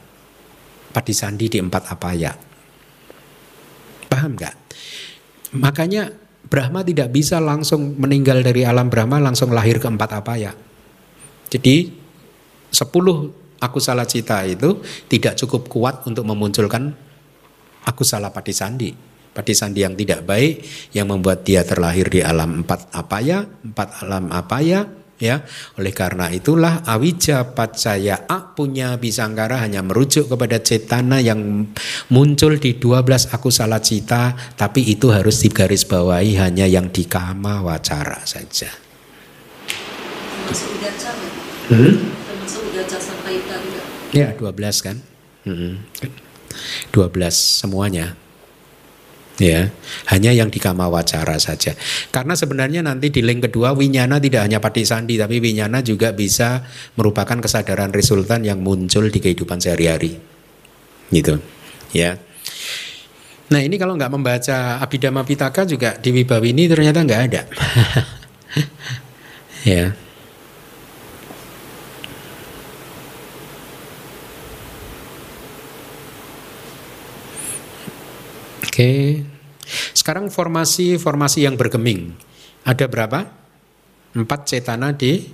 sandi di empat apaya. Paham nggak? Makanya Brahma tidak bisa langsung meninggal dari alam Brahma langsung lahir ke empat apa ya. Jadi sepuluh aku salah cita itu tidak cukup kuat untuk memunculkan aku salah pati sandi. Pati sandi yang tidak baik yang membuat dia terlahir di alam empat apa ya, empat alam apa ya, ya oleh karena itulah awija pacaya a punya bisangkara hanya merujuk kepada cetana yang muncul di 12 aku salah cita tapi itu harus digarisbawahi hanya yang di kama wacara saja hmm? ya 12 kan hmm. 12 semuanya ya hanya yang di kama wacara saja. Karena sebenarnya nanti di link kedua winyana tidak hanya pati sandi tapi winyana juga bisa merupakan kesadaran resultan yang muncul di kehidupan sehari-hari. Gitu ya. Nah ini kalau nggak membaca Abhidhamma Pitaka juga di Wibawi ini ternyata nggak ada. Ya Oke. Sekarang formasi-formasi yang bergeming. Ada berapa? Empat cetana di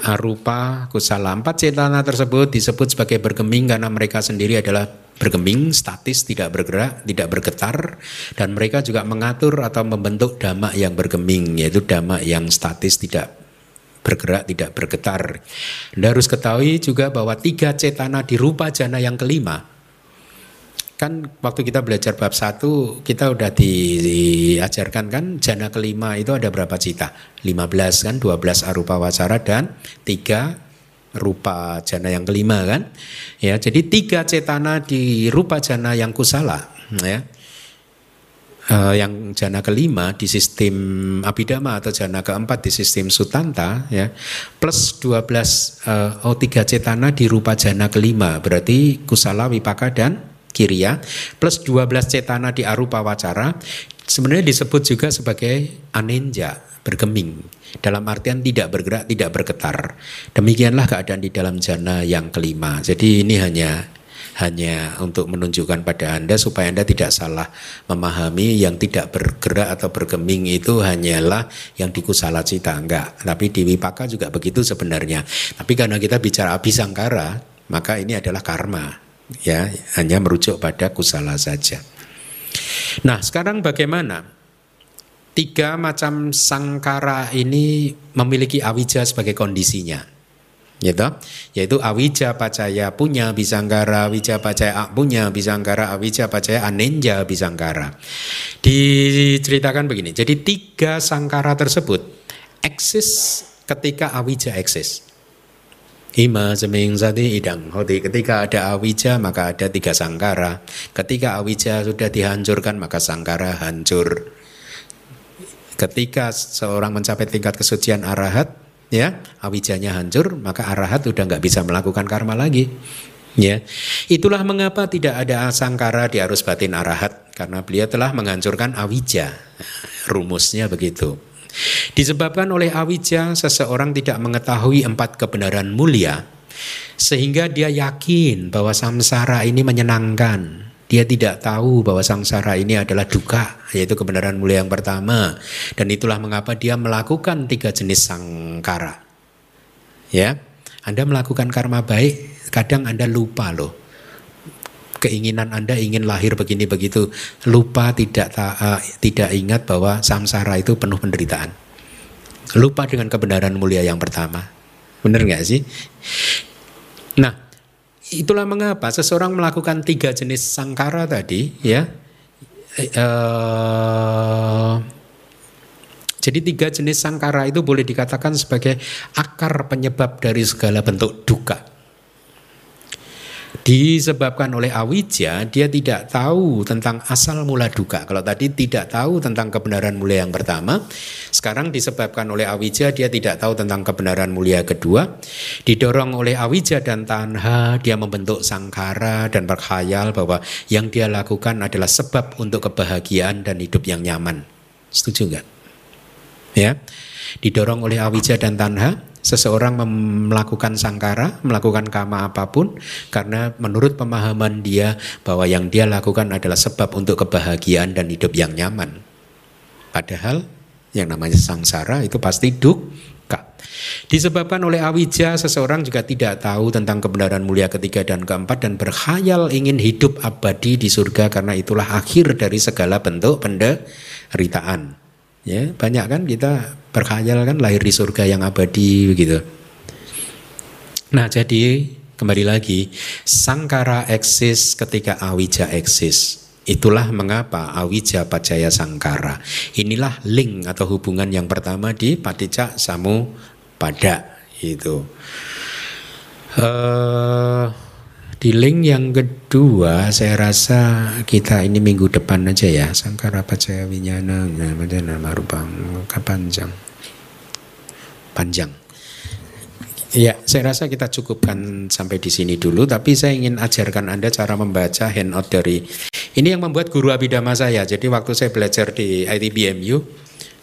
arupa kusala. Empat cetana tersebut disebut sebagai bergeming karena mereka sendiri adalah bergeming, statis, tidak bergerak, tidak bergetar, dan mereka juga mengatur atau membentuk dhamma yang bergeming, yaitu dhamma yang statis, tidak bergerak, tidak bergetar. Anda harus ketahui juga bahwa tiga cetana di rupa jana yang kelima kan waktu kita belajar bab satu kita udah diajarkan kan jana kelima itu ada berapa cita? 15 kan 12 arupa wacara dan tiga rupa jana yang kelima kan? Ya jadi tiga cetana di rupa jana yang kusala ya. Uh, yang jana kelima di sistem abidama atau jana keempat di sistem sutanta ya. Plus 12 uh, eh, oh tiga cetana di rupa jana kelima berarti kusala wipaka dan Kiriya plus 12 cetana di arupa wacara sebenarnya disebut juga sebagai anenja bergeming. Dalam artian tidak bergerak tidak bergetar. Demikianlah keadaan di dalam jana yang kelima. Jadi ini hanya hanya untuk menunjukkan pada Anda supaya Anda tidak salah memahami yang tidak bergerak atau bergeming itu hanyalah yang di kusala cita enggak tapi di wipaka juga begitu sebenarnya. Tapi karena kita bicara abisangkara maka ini adalah karma ya hanya merujuk pada kusala saja. Nah sekarang bagaimana tiga macam sangkara ini memiliki awija sebagai kondisinya, gitu? Yaitu awija pacaya punya bisangkara, awija pacaya punya bisangkara, awija pacaya anenja bisangkara. Diceritakan begini, jadi tiga sangkara tersebut eksis ketika awija eksis. Ima seming sati idang hoti. Ketika ada awija maka ada tiga sangkara. Ketika awija sudah dihancurkan maka sangkara hancur. Ketika seorang mencapai tingkat kesucian arahat, ya awijanya hancur maka arahat sudah nggak bisa melakukan karma lagi. Ya, itulah mengapa tidak ada sangkara di arus batin arahat karena beliau telah menghancurkan awija. Rumusnya begitu. Disebabkan oleh awija seseorang tidak mengetahui empat kebenaran mulia sehingga dia yakin bahwa samsara ini menyenangkan. Dia tidak tahu bahwa samsara ini adalah duka, yaitu kebenaran mulia yang pertama. Dan itulah mengapa dia melakukan tiga jenis sangkara. Ya, Anda melakukan karma baik, kadang Anda lupa loh keinginan Anda ingin lahir begini begitu, lupa tidak uh, tidak ingat bahwa samsara itu penuh penderitaan. Lupa dengan kebenaran mulia yang pertama. Benar nggak sih? Nah, itulah mengapa seseorang melakukan tiga jenis sangkara tadi, ya. Uh, jadi tiga jenis sangkara itu boleh dikatakan sebagai akar penyebab dari segala bentuk duka disebabkan oleh awija dia tidak tahu tentang asal mula duka. Kalau tadi tidak tahu tentang kebenaran mulia yang pertama sekarang disebabkan oleh awija dia tidak tahu tentang kebenaran mulia kedua. Didorong oleh awija dan tanha dia membentuk sangkara dan berkhayal bahwa yang dia lakukan adalah sebab untuk kebahagiaan dan hidup yang nyaman. Setuju nggak? Ya. Didorong oleh awija dan tanha seseorang melakukan sangkara, melakukan kama apa pun karena menurut pemahaman dia bahwa yang dia lakukan adalah sebab untuk kebahagiaan dan hidup yang nyaman. Padahal yang namanya sangsara itu pasti duka. Disebabkan oleh awija, seseorang juga tidak tahu tentang kebenaran mulia ketiga dan keempat dan berkhayal ingin hidup abadi di surga karena itulah akhir dari segala bentuk penderitaan. Ya, banyak kan kita berkhayal kan lahir di surga yang abadi begitu. Nah, jadi kembali lagi sangkara eksis ketika awija eksis. Itulah mengapa awija pacaya sangkara. Inilah link atau hubungan yang pertama di paticca samu pada itu. Uh, di link yang kedua saya rasa kita ini minggu depan aja ya Sangkara Pacaya Winyana nama Rupang panjang panjang Ya, saya rasa kita cukupkan sampai di sini dulu. Tapi saya ingin ajarkan Anda cara membaca handout dari ini yang membuat guru abidama saya. Jadi waktu saya belajar di ITBMU,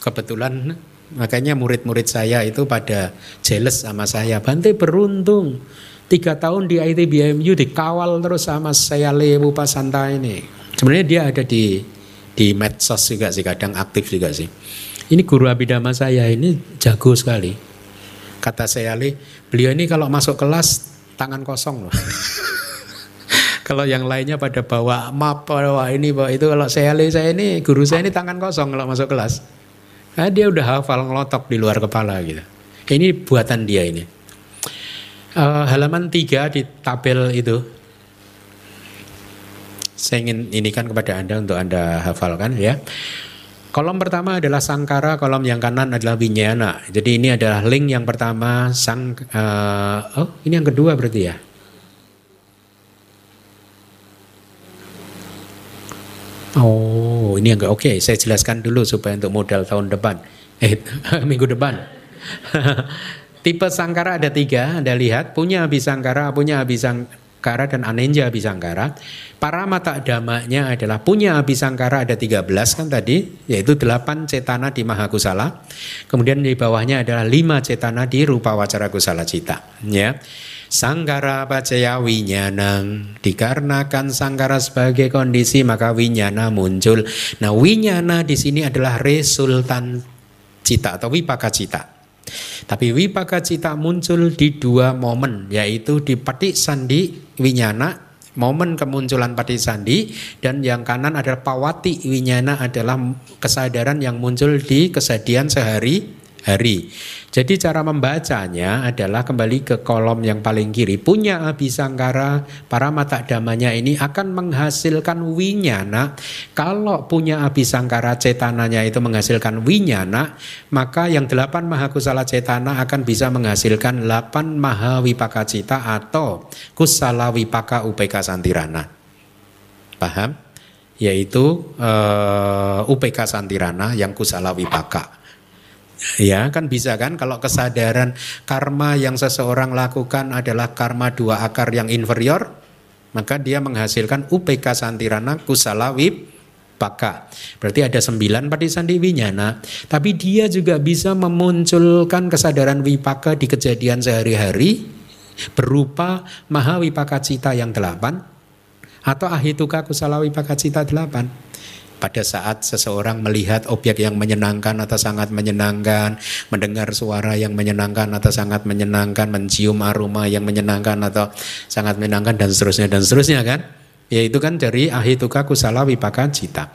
kebetulan makanya murid-murid saya itu pada jealous sama saya. Bante beruntung Tiga tahun di ITBMU dikawal terus sama saya Lewu Pasanta ini. Sebenarnya dia ada di di medsos juga sih, kadang aktif juga sih. Ini guru abidama saya ini jago sekali. Kata saya Ali, beliau ini kalau masuk kelas tangan kosong loh. kalau yang lainnya pada bawa map, bawa ini, bawa itu. Kalau saya Ali, saya ini guru saya ini tangan kosong kalau masuk kelas. Nah, dia udah hafal ngelotok di luar kepala gitu. Ini buatan dia ini. Uh, halaman 3 di tabel itu saya ingin ini kan kepada Anda untuk Anda hafalkan ya. Kolom pertama adalah sangkara, kolom yang kanan adalah winyana. Jadi ini adalah link yang pertama sang uh, oh ini yang kedua berarti ya. Oh ini yang oke okay, saya jelaskan dulu supaya untuk modal tahun depan eh minggu depan. Tipe sangkara ada tiga, Anda lihat punya abisangkara, punya abisangkara Kara dan Anenja. Para mata damanya adalah punya Abisangkara ada 13 kan tadi, yaitu 8 cetana di Mahakusala. Kemudian di bawahnya adalah 5 cetana di Rupa Wacara Kusala Cita. Ya. Sangkara pacaya winyanang Dikarenakan sangkara sebagai kondisi maka winyana muncul Nah winyana di sini adalah resultan cita atau wipaka cita tapi wipaka cita muncul di dua momen, yaitu di patik sandi winyana, momen kemunculan patik sandi, dan yang kanan adalah pawati winyana adalah kesadaran yang muncul di kesedihan sehari hari. Jadi cara membacanya adalah kembali ke kolom yang paling kiri. Punya abisangkara, para mata damanya ini akan menghasilkan winyana. Kalau punya abisangkara cetananya itu menghasilkan winyana, maka yang delapan maha kusala cetana akan bisa menghasilkan delapan maha wipaka cita atau kusala wipaka upeka santirana. Paham? Yaitu uh, upeka santirana yang kusala wipaka. Ya kan bisa kan kalau kesadaran karma yang seseorang lakukan adalah karma dua akar yang inferior maka dia menghasilkan UPK santirana kusala paka. Berarti ada sembilan sandi winyana. Tapi dia juga bisa memunculkan kesadaran wipaka di kejadian sehari-hari berupa maha wipaka cita yang delapan atau ahituka kusala wipaka cita delapan pada saat seseorang melihat objek yang menyenangkan atau sangat menyenangkan, mendengar suara yang menyenangkan atau sangat menyenangkan, mencium aroma yang menyenangkan atau sangat menyenangkan dan seterusnya dan seterusnya kan? Yaitu kan dari ahituka kusala wipaka cita.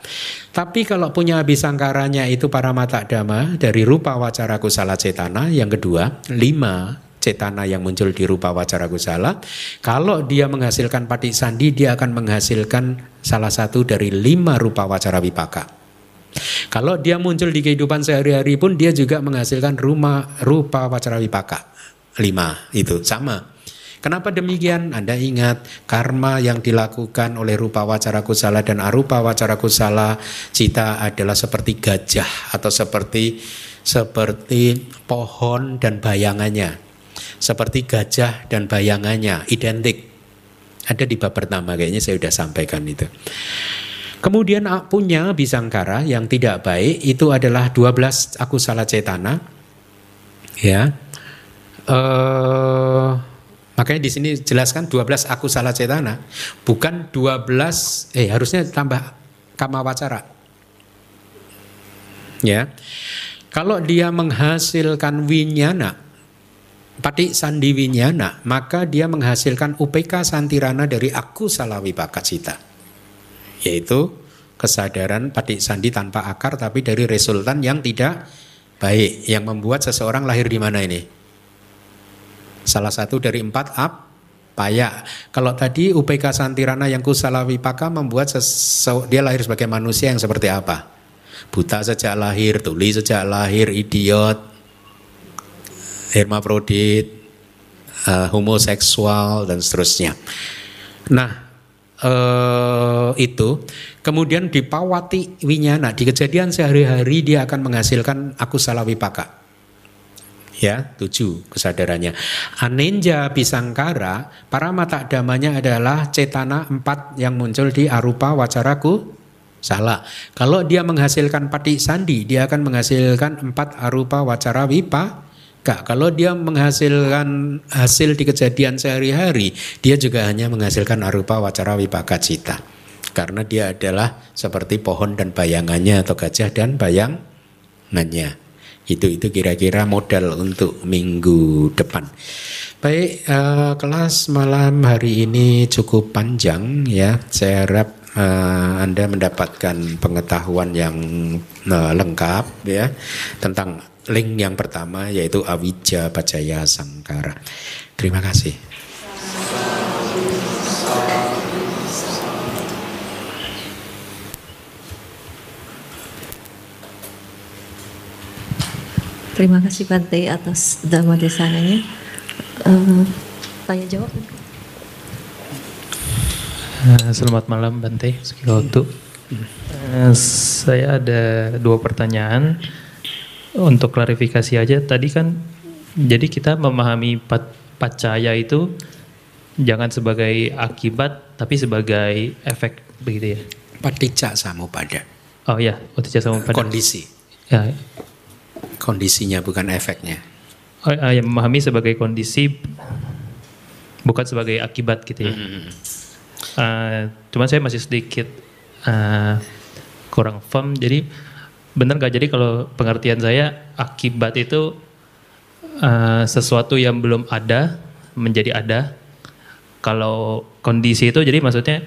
Tapi kalau punya abisangkaranya itu para mata dama dari rupa wacara kusala cetana yang kedua, lima cetana yang muncul di rupa wacara kusala. Kalau dia menghasilkan patik sandi, dia akan menghasilkan salah satu dari lima rupa wacara wipaka. Kalau dia muncul di kehidupan sehari-hari pun dia juga menghasilkan rumah rupa wacara wipaka. Lima itu sama. Kenapa demikian? Anda ingat karma yang dilakukan oleh rupa wacara kusala dan arupa wacara kusala cita adalah seperti gajah atau seperti seperti pohon dan bayangannya seperti gajah dan bayangannya identik. Ada di bab pertama kayaknya saya sudah sampaikan itu. Kemudian punya bisangkara yang tidak baik itu adalah 12 aku salah cetana. Ya. Uh, makanya di sini jelaskan 12 aku salah cetana, bukan 12 eh harusnya tambah kama wacara. Ya. Kalau dia menghasilkan winyana Pati sandi winyana, maka dia menghasilkan UPK santirana dari aku salawi cita. Yaitu kesadaran pati sandi tanpa akar tapi dari resultan yang tidak baik yang membuat seseorang lahir di mana ini? Salah satu dari empat up paya. Kalau tadi UPK santirana yang kusalawi paka membuat dia lahir sebagai manusia yang seperti apa? Buta sejak lahir, tuli sejak lahir, idiot, hermafrodit, uh, homoseksual dan seterusnya. Nah, uh, itu kemudian di pawati winyana di kejadian sehari-hari dia akan menghasilkan aku salah wipaka. Ya, tujuh kesadarannya. Anenja pisangkara, para mata damanya adalah cetana empat yang muncul di arupa wacaraku salah. Kalau dia menghasilkan pati sandi, dia akan menghasilkan empat arupa wacara wipa Kak, kalau dia menghasilkan hasil di kejadian sehari-hari, dia juga hanya menghasilkan arupa wacara wipaka cita. Karena dia adalah seperti pohon dan bayangannya atau gajah dan bayangannya. Itu itu kira-kira modal untuk minggu depan. Baik, uh, kelas malam hari ini cukup panjang ya. Saya harap uh, Anda mendapatkan pengetahuan yang uh, lengkap ya tentang link yang pertama yaitu Awija Pacaya Sangkara. Terima kasih. Terima kasih Bante atas dhamma desananya. Uh, tanya jawab. Uh, selamat malam Bante, Sukilotu. Uh, saya ada dua pertanyaan untuk klarifikasi aja. Tadi kan, jadi kita memahami pat, pacaya itu jangan sebagai akibat, tapi sebagai efek begitu ya. Paticca samupada. Oh ya, paticca samupada. Kondisi. Ya, kondisinya bukan efeknya. Oh, uh, yang memahami sebagai kondisi bukan sebagai akibat gitu ya. Hmm. Uh, cuman saya masih sedikit uh, kurang firm. Jadi benar nggak jadi kalau pengertian saya akibat itu uh, sesuatu yang belum ada menjadi ada. Kalau kondisi itu jadi maksudnya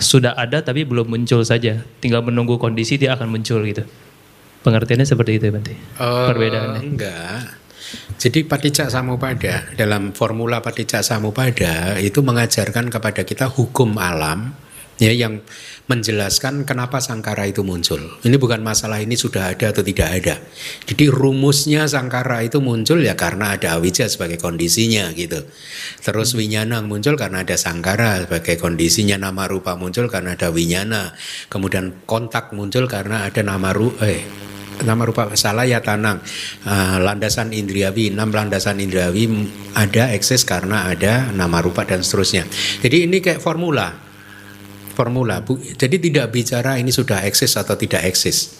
sudah ada tapi belum muncul saja. Tinggal menunggu kondisi dia akan muncul gitu. Pengertiannya seperti itu, Bante. Uh, Perbedaannya. Enggak. Jadi paticca samupada dalam formula paticca samupada itu mengajarkan kepada kita hukum alam ya yang menjelaskan kenapa sangkara itu muncul. Ini bukan masalah ini sudah ada atau tidak ada. Jadi rumusnya sangkara itu muncul ya karena ada awija sebagai kondisinya gitu. Terus winyana muncul karena ada sangkara sebagai kondisinya, nama rupa muncul karena ada winyana. Kemudian kontak muncul karena ada nama rupa eh nama rupa salah ya tanang uh, landasan indriawi enam landasan indriawi ada eksis karena ada nama rupa dan seterusnya jadi ini kayak formula formula jadi tidak bicara ini sudah eksis atau tidak eksis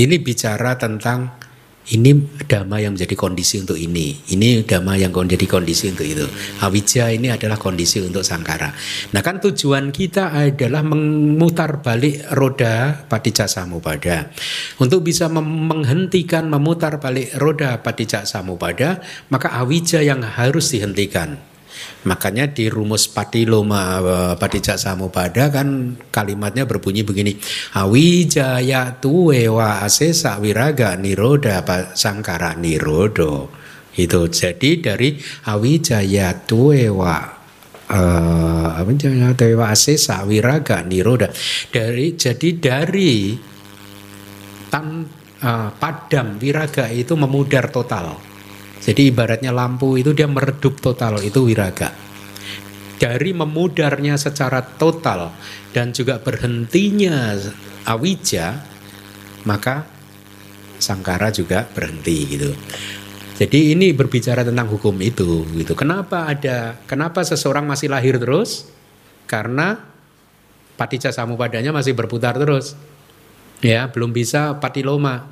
ini bicara tentang ini dhamma yang menjadi kondisi untuk ini. Ini dhamma yang menjadi kondisi untuk itu. Awija ini adalah kondisi untuk sangkara. Nah kan tujuan kita adalah memutar balik roda patijak samupada. Untuk bisa menghentikan memutar balik roda patijak samupada, maka awija yang harus dihentikan. Makanya di rumus patiloma eh, padicak samupada kan kalimatnya berbunyi begini. Awijaya tuwewa asesa wiraga niroda sangkara nirodo. Itu jadi dari awijaya tuwewa tuwewa asesa wiraga niroda. Dari jadi dari tan uh, padam wiraga itu memudar total jadi ibaratnya lampu itu dia meredup total itu wiraga. Dari memudarnya secara total dan juga berhentinya awija, maka sangkara juga berhenti gitu. Jadi ini berbicara tentang hukum itu gitu. Kenapa ada kenapa seseorang masih lahir terus? Karena paticca samupadanya masih berputar terus. Ya, belum bisa patiloma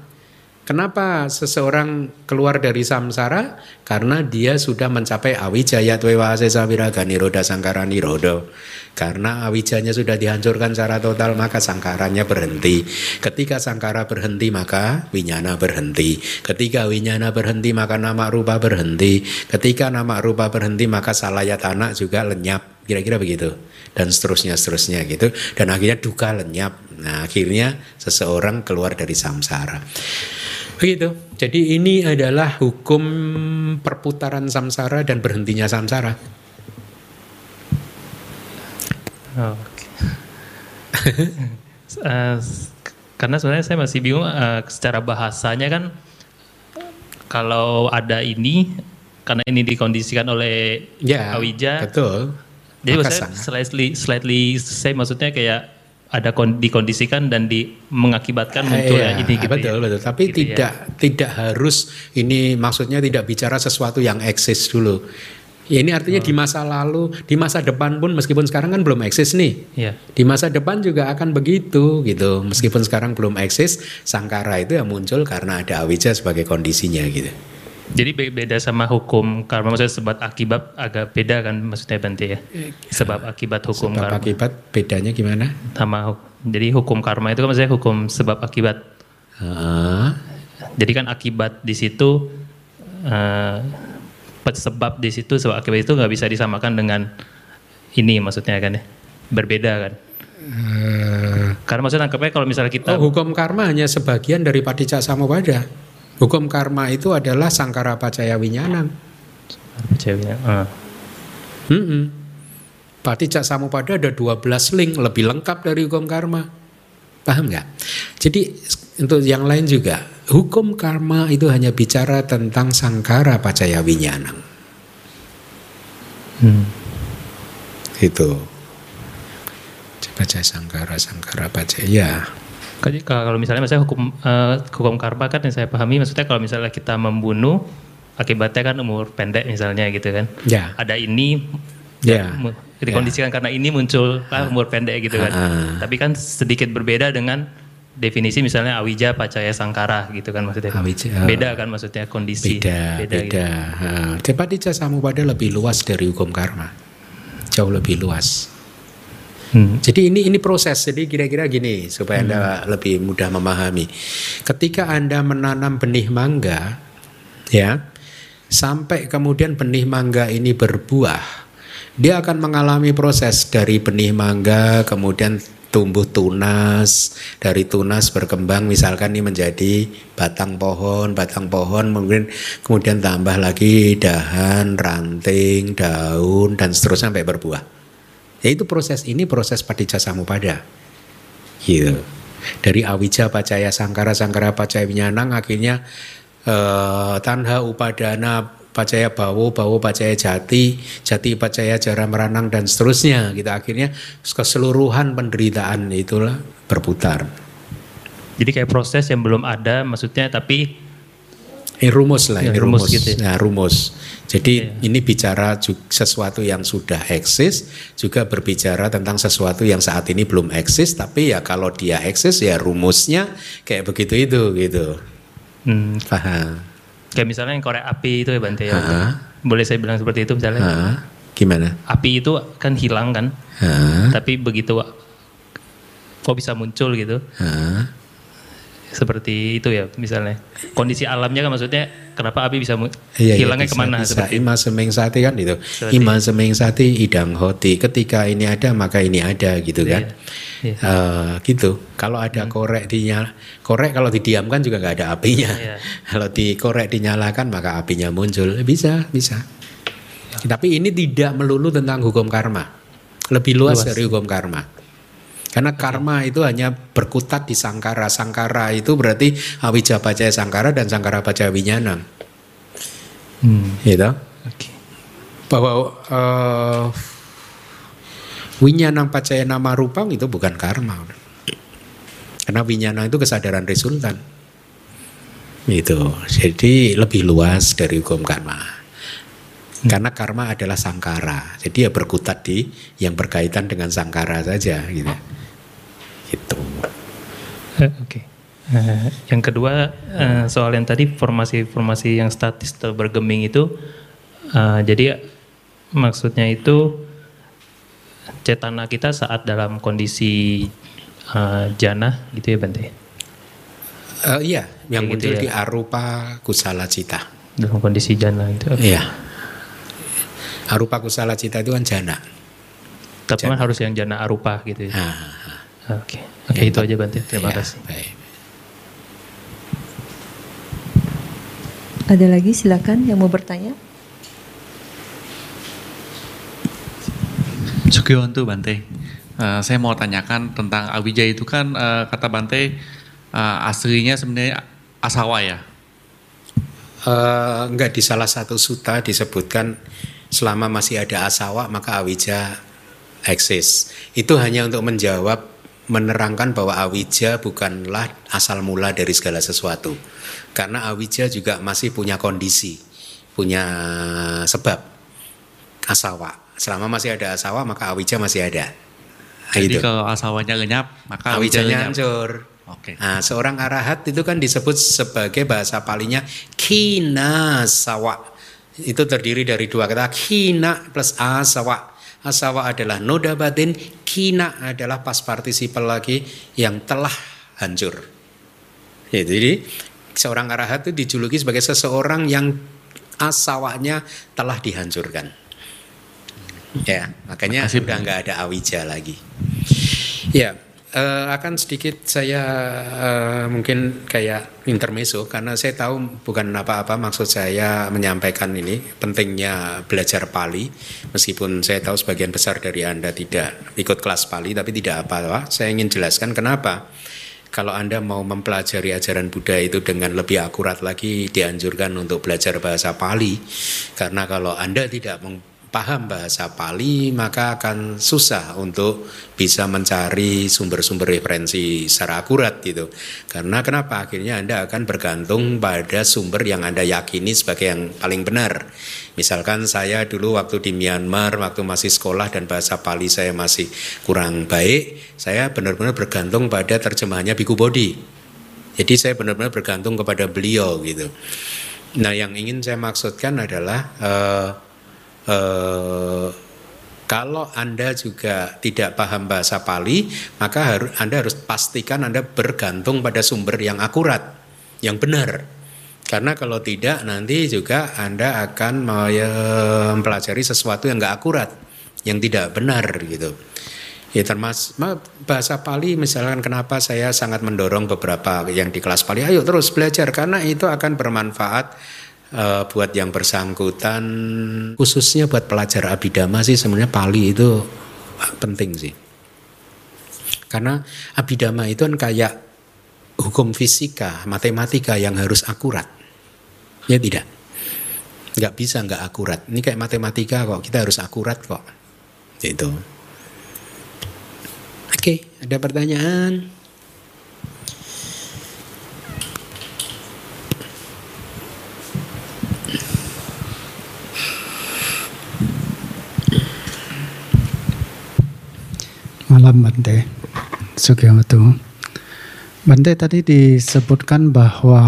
Kenapa seseorang keluar dari samsara? Karena dia sudah mencapai awijaya twewa sesa viraga niroda sangkara nirodo. Karena awijanya sudah dihancurkan secara total maka sangkaranya berhenti. Ketika sangkara berhenti maka winyana berhenti. Ketika winyana berhenti maka nama rupa berhenti. Ketika nama rupa berhenti maka salayat anak juga lenyap. Kira-kira begitu. Dan seterusnya seterusnya gitu. Dan akhirnya duka lenyap. Nah akhirnya seseorang keluar dari samsara. Begitu. Jadi ini adalah hukum perputaran samsara dan berhentinya samsara. Oh, okay. uh, karena sebenarnya saya masih bingung uh, secara bahasanya kan kalau ada ini karena ini dikondisikan oleh ya, Awija. Betul. Jadi maksudnya slightly slightly saya maksudnya kayak ada dikondisikan dan di mengakibatkan munculnya iya, ini gitu betul ya. betul tapi gitu tidak ya. tidak harus ini maksudnya tidak bicara sesuatu yang eksis dulu ya ini artinya oh. di masa lalu di masa depan pun meskipun sekarang kan belum eksis nih ya. di masa depan juga akan begitu gitu meskipun sekarang belum eksis sangkara itu yang muncul karena ada awija sebagai kondisinya gitu Jadi be- beda sama hukum karma maksudnya sebab akibat agak beda kan maksudnya Bante ya. Sebab akibat hukum Sebab karma akibat bedanya gimana? sama jadi hukum karma itu kan maksudnya hukum sebab akibat. Heeh. Jadi kan akibat di situ eh, sebab di situ sebab akibat itu nggak bisa disamakan dengan ini maksudnya kan ya. Berbeda kan. Eh, Karena maksudnya kalau misalnya kita Oh, hukum karma hanya sebagian dari paticca samupada. Hukum karma itu adalah sangkara pacaya winyanam. ceweknya eh. Mm-mm. Paticca samupada ada 12 link, lebih lengkap dari hukum karma. Paham nggak? Jadi untuk yang lain juga, hukum karma itu hanya bicara tentang sangkara pacaya winyanam. Hmm. Itu. Coba baca sangkara sangkara pacaya. Jadi kalau misalnya misalnya hukum eh, hukum karma kan yang saya pahami maksudnya kalau misalnya kita membunuh akibatnya kan umur pendek misalnya gitu kan. Ya. Ada ini Ya. mu- dikondisikan karena ini muncul lah umur pendek gitu kan. Ah. Tapi kan sedikit berbeda dengan definisi misalnya awija pacaya sangkara gitu kan maksudnya. Awija. Beda kan maksudnya kondisi. Beda, beda. gitu. Ha, Cepatica samupada lebih luas dari hukum karma. Jauh lebih luas. Hmm. Jadi ini ini proses. Jadi kira-kira gini supaya Anda lebih mudah memahami. Ketika Anda menanam benih mangga ya, sampai kemudian benih mangga ini berbuah, dia akan mengalami proses dari benih mangga kemudian tumbuh tunas, dari tunas berkembang misalkan ini menjadi batang pohon, batang pohon kemudian kemudian tambah lagi dahan, ranting, daun dan seterusnya sampai berbuah. Yaitu proses ini proses padicca samupada. Gitu. Dari awija pacaya sangkara sangkara pacaya winyanang akhirnya eh, tanha upadana pacaya bawo bawo pacaya jati jati pacaya jara meranang dan seterusnya gitu akhirnya keseluruhan penderitaan itulah berputar Jadi kayak proses yang belum ada maksudnya tapi ini rumus lah Ya, ini rumus rumus, gitu ya. Nah, rumus jadi ini bicara sesuatu yang sudah eksis juga berbicara tentang sesuatu yang saat ini belum eksis tapi ya kalau dia eksis ya rumusnya kayak begitu itu gitu hmm, paham kayak misalnya yang korek api itu ya Bante ya. Ha. Boleh saya bilang seperti itu misalnya. Hah? gimana Api itu kan hilang kan, Hah? tapi begitu kok bisa muncul gitu. Hah? Seperti itu ya misalnya. Kondisi alamnya kan maksudnya kenapa api bisa Iya, iya, hilangnya bisa, ke mana bisa. seperti. Ima semeng sati kan itu. Seperti- Ima semeng sati idang hoti. Ketika ini ada maka ini ada gitu kan. Iya. Eh, gitu. Kalau ada korek dinyala, korek kalau didiamkan juga nggak ada apinya. Iya. Kalau di korek dinyalakan maka apinya muncul. Bisa, bisa. Tapi ini tidak melulu tentang hukum karma. Lebih luas, Luas. dari hukum karma. Karena karma itu hanya berkutat di sangkara. Sangkara itu berarti awija pacaya sangkara dan sangkara pacaya winyanam. Hmm, Gitu. Oke. Bahwa eh, winyanam pacaya nama rupang itu bukan karma. Karena winyanam itu kesadaran resultan. Gitu. Jadi lebih luas dari hukum karma. Karena karma adalah sangkara. Jadi ya berkutat di yang berkaitan dengan sangkara saja gitu. Gitu. Eh, Oke. Eh, yang kedua eh, soal yang tadi formasi-formasi yang statis atau bergeming itu, eh, jadi maksudnya itu cetana kita saat dalam kondisi eh, jana gitu ya Bante, Eh, iya, yang Kayak gitu muncul ya. di arupa kusala cita. dalam kondisi jana gitu. Iya. Arupa kusala cita itu kan jana. Tapi kan harus yang jana arupa gitu ya. Ah, Oke, oke itu aja Bante. Terima iya, kasih. Baik. Ada lagi silakan yang mau bertanya. Sugihwanto Bante. Eh, saya mau tanyakan tentang Awija itu kan eh, kata Bante eh, aslinya sebenarnya asawa ya. Eh, enggak di salah satu suta disebutkan selama masih ada asawa maka awija eksis. Itu hanya untuk menjawab menerangkan bahwa awija bukanlah asal mula dari segala sesuatu. Karena awija juga masih punya kondisi, punya sebab asawa. Selama masih ada asawa maka awija masih ada. Jadi gitu. kalau asawanya lenyap maka Awija Awijanya lenyap. hancur. Oke. Nah, seorang arahat itu kan disebut sebagai bahasa palinya kina sawa. Itu terdiri dari dua kata kina plus asawa. Asawa adalah noda batin, kina adalah pas partisipal lagi yang telah hancur. Ya, jadi seorang arahat itu dijuluki sebagai seseorang yang asawanya telah dihancurkan. Ya, makanya Makasih, sudah nggak ada awija lagi. Ya, eh, akan sedikit saya eh, mungkin kayak intermezzo karena saya tahu bukan apa-apa maksud saya menyampaikan ini pentingnya belajar Pali. Meskipun saya tahu sebagian besar dari Anda tidak ikut kelas Pali tapi tidak apa-apa. Saya ingin jelaskan kenapa. Kalau Anda mau mempelajari ajaran Buddha itu dengan lebih akurat lagi dianjurkan untuk belajar bahasa Pali. Karena kalau Anda tidak paham bahasa Pali maka akan susah untuk bisa mencari sumber-sumber referensi secara akurat gitu. Karena kenapa? Akhirnya Anda akan bergantung pada sumber yang Anda yakini sebagai yang paling benar. Misalkan saya dulu waktu di Myanmar waktu masih sekolah dan bahasa Pali saya masih kurang baik, saya benar-benar bergantung pada terjemahannya Biku Bodhi. Jadi saya benar-benar bergantung kepada beliau gitu. Nah, yang ingin saya maksudkan adalah eh, eh, kalau Anda juga tidak paham bahasa Pali, maka harus Anda harus pastikan Anda bergantung pada sumber yang akurat, yang benar. Karena kalau tidak nanti juga Anda akan me- mempelajari sesuatu yang nggak akurat, yang tidak benar gitu. Ya termasuk ma- bahasa Pali misalkan kenapa saya sangat mendorong beberapa yang di kelas Pali, ayo terus belajar karena itu akan bermanfaat eh, buat yang bersangkutan khususnya buat pelajar abidama sih sebenarnya Pali itu penting sih. Karena abidama itu kan kayak hukum fisika, matematika yang harus akurat. Ya tidak. Nggak bisa nggak akurat. Ini kayak matematika kok, kita harus akurat kok. Gitu. Oke, ada pertanyaan? Malam Bante Sugiyoto. Bante tadi disebutkan bahwa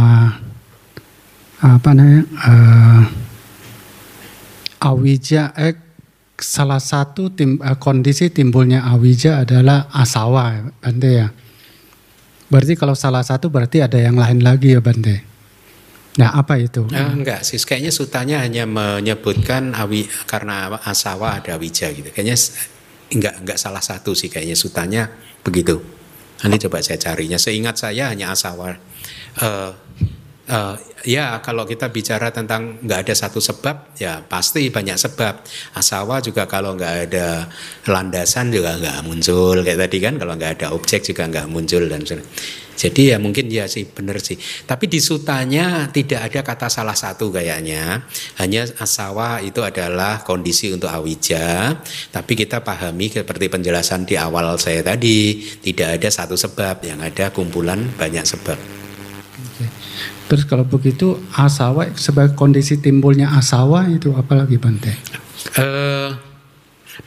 apa namanya eh, awija eh, salah satu tim, eh, kondisi timbulnya awija adalah asawa Bante ya. Berarti kalau salah satu berarti ada yang lain lagi ya Bante. Nah apa itu? Ah, enggak sih, kayaknya sutanya hanya menyebutkan awi karena asawa ada wija gitu. Kayaknya enggak enggak salah satu sih kayaknya sutanya begitu. Nanti coba saya carinya. Seingat saya hanya asawa. Eh, eh, ya kalau kita bicara tentang nggak ada satu sebab, ya pasti banyak sebab. Asawa juga kalau nggak ada landasan juga nggak muncul kayak tadi kan. Kalau nggak ada objek juga nggak muncul dan sebagainya. Jadi ya mungkin ya sih benar sih. Tapi di sutanya tidak ada kata salah satu kayaknya. Hanya asawa itu adalah kondisi untuk awija. Tapi kita pahami seperti penjelasan di awal saya tadi. Tidak ada satu sebab. Yang ada kumpulan banyak sebab. Terus kalau begitu asawa sebagai kondisi timbulnya asawa itu apalagi Bante? Eh,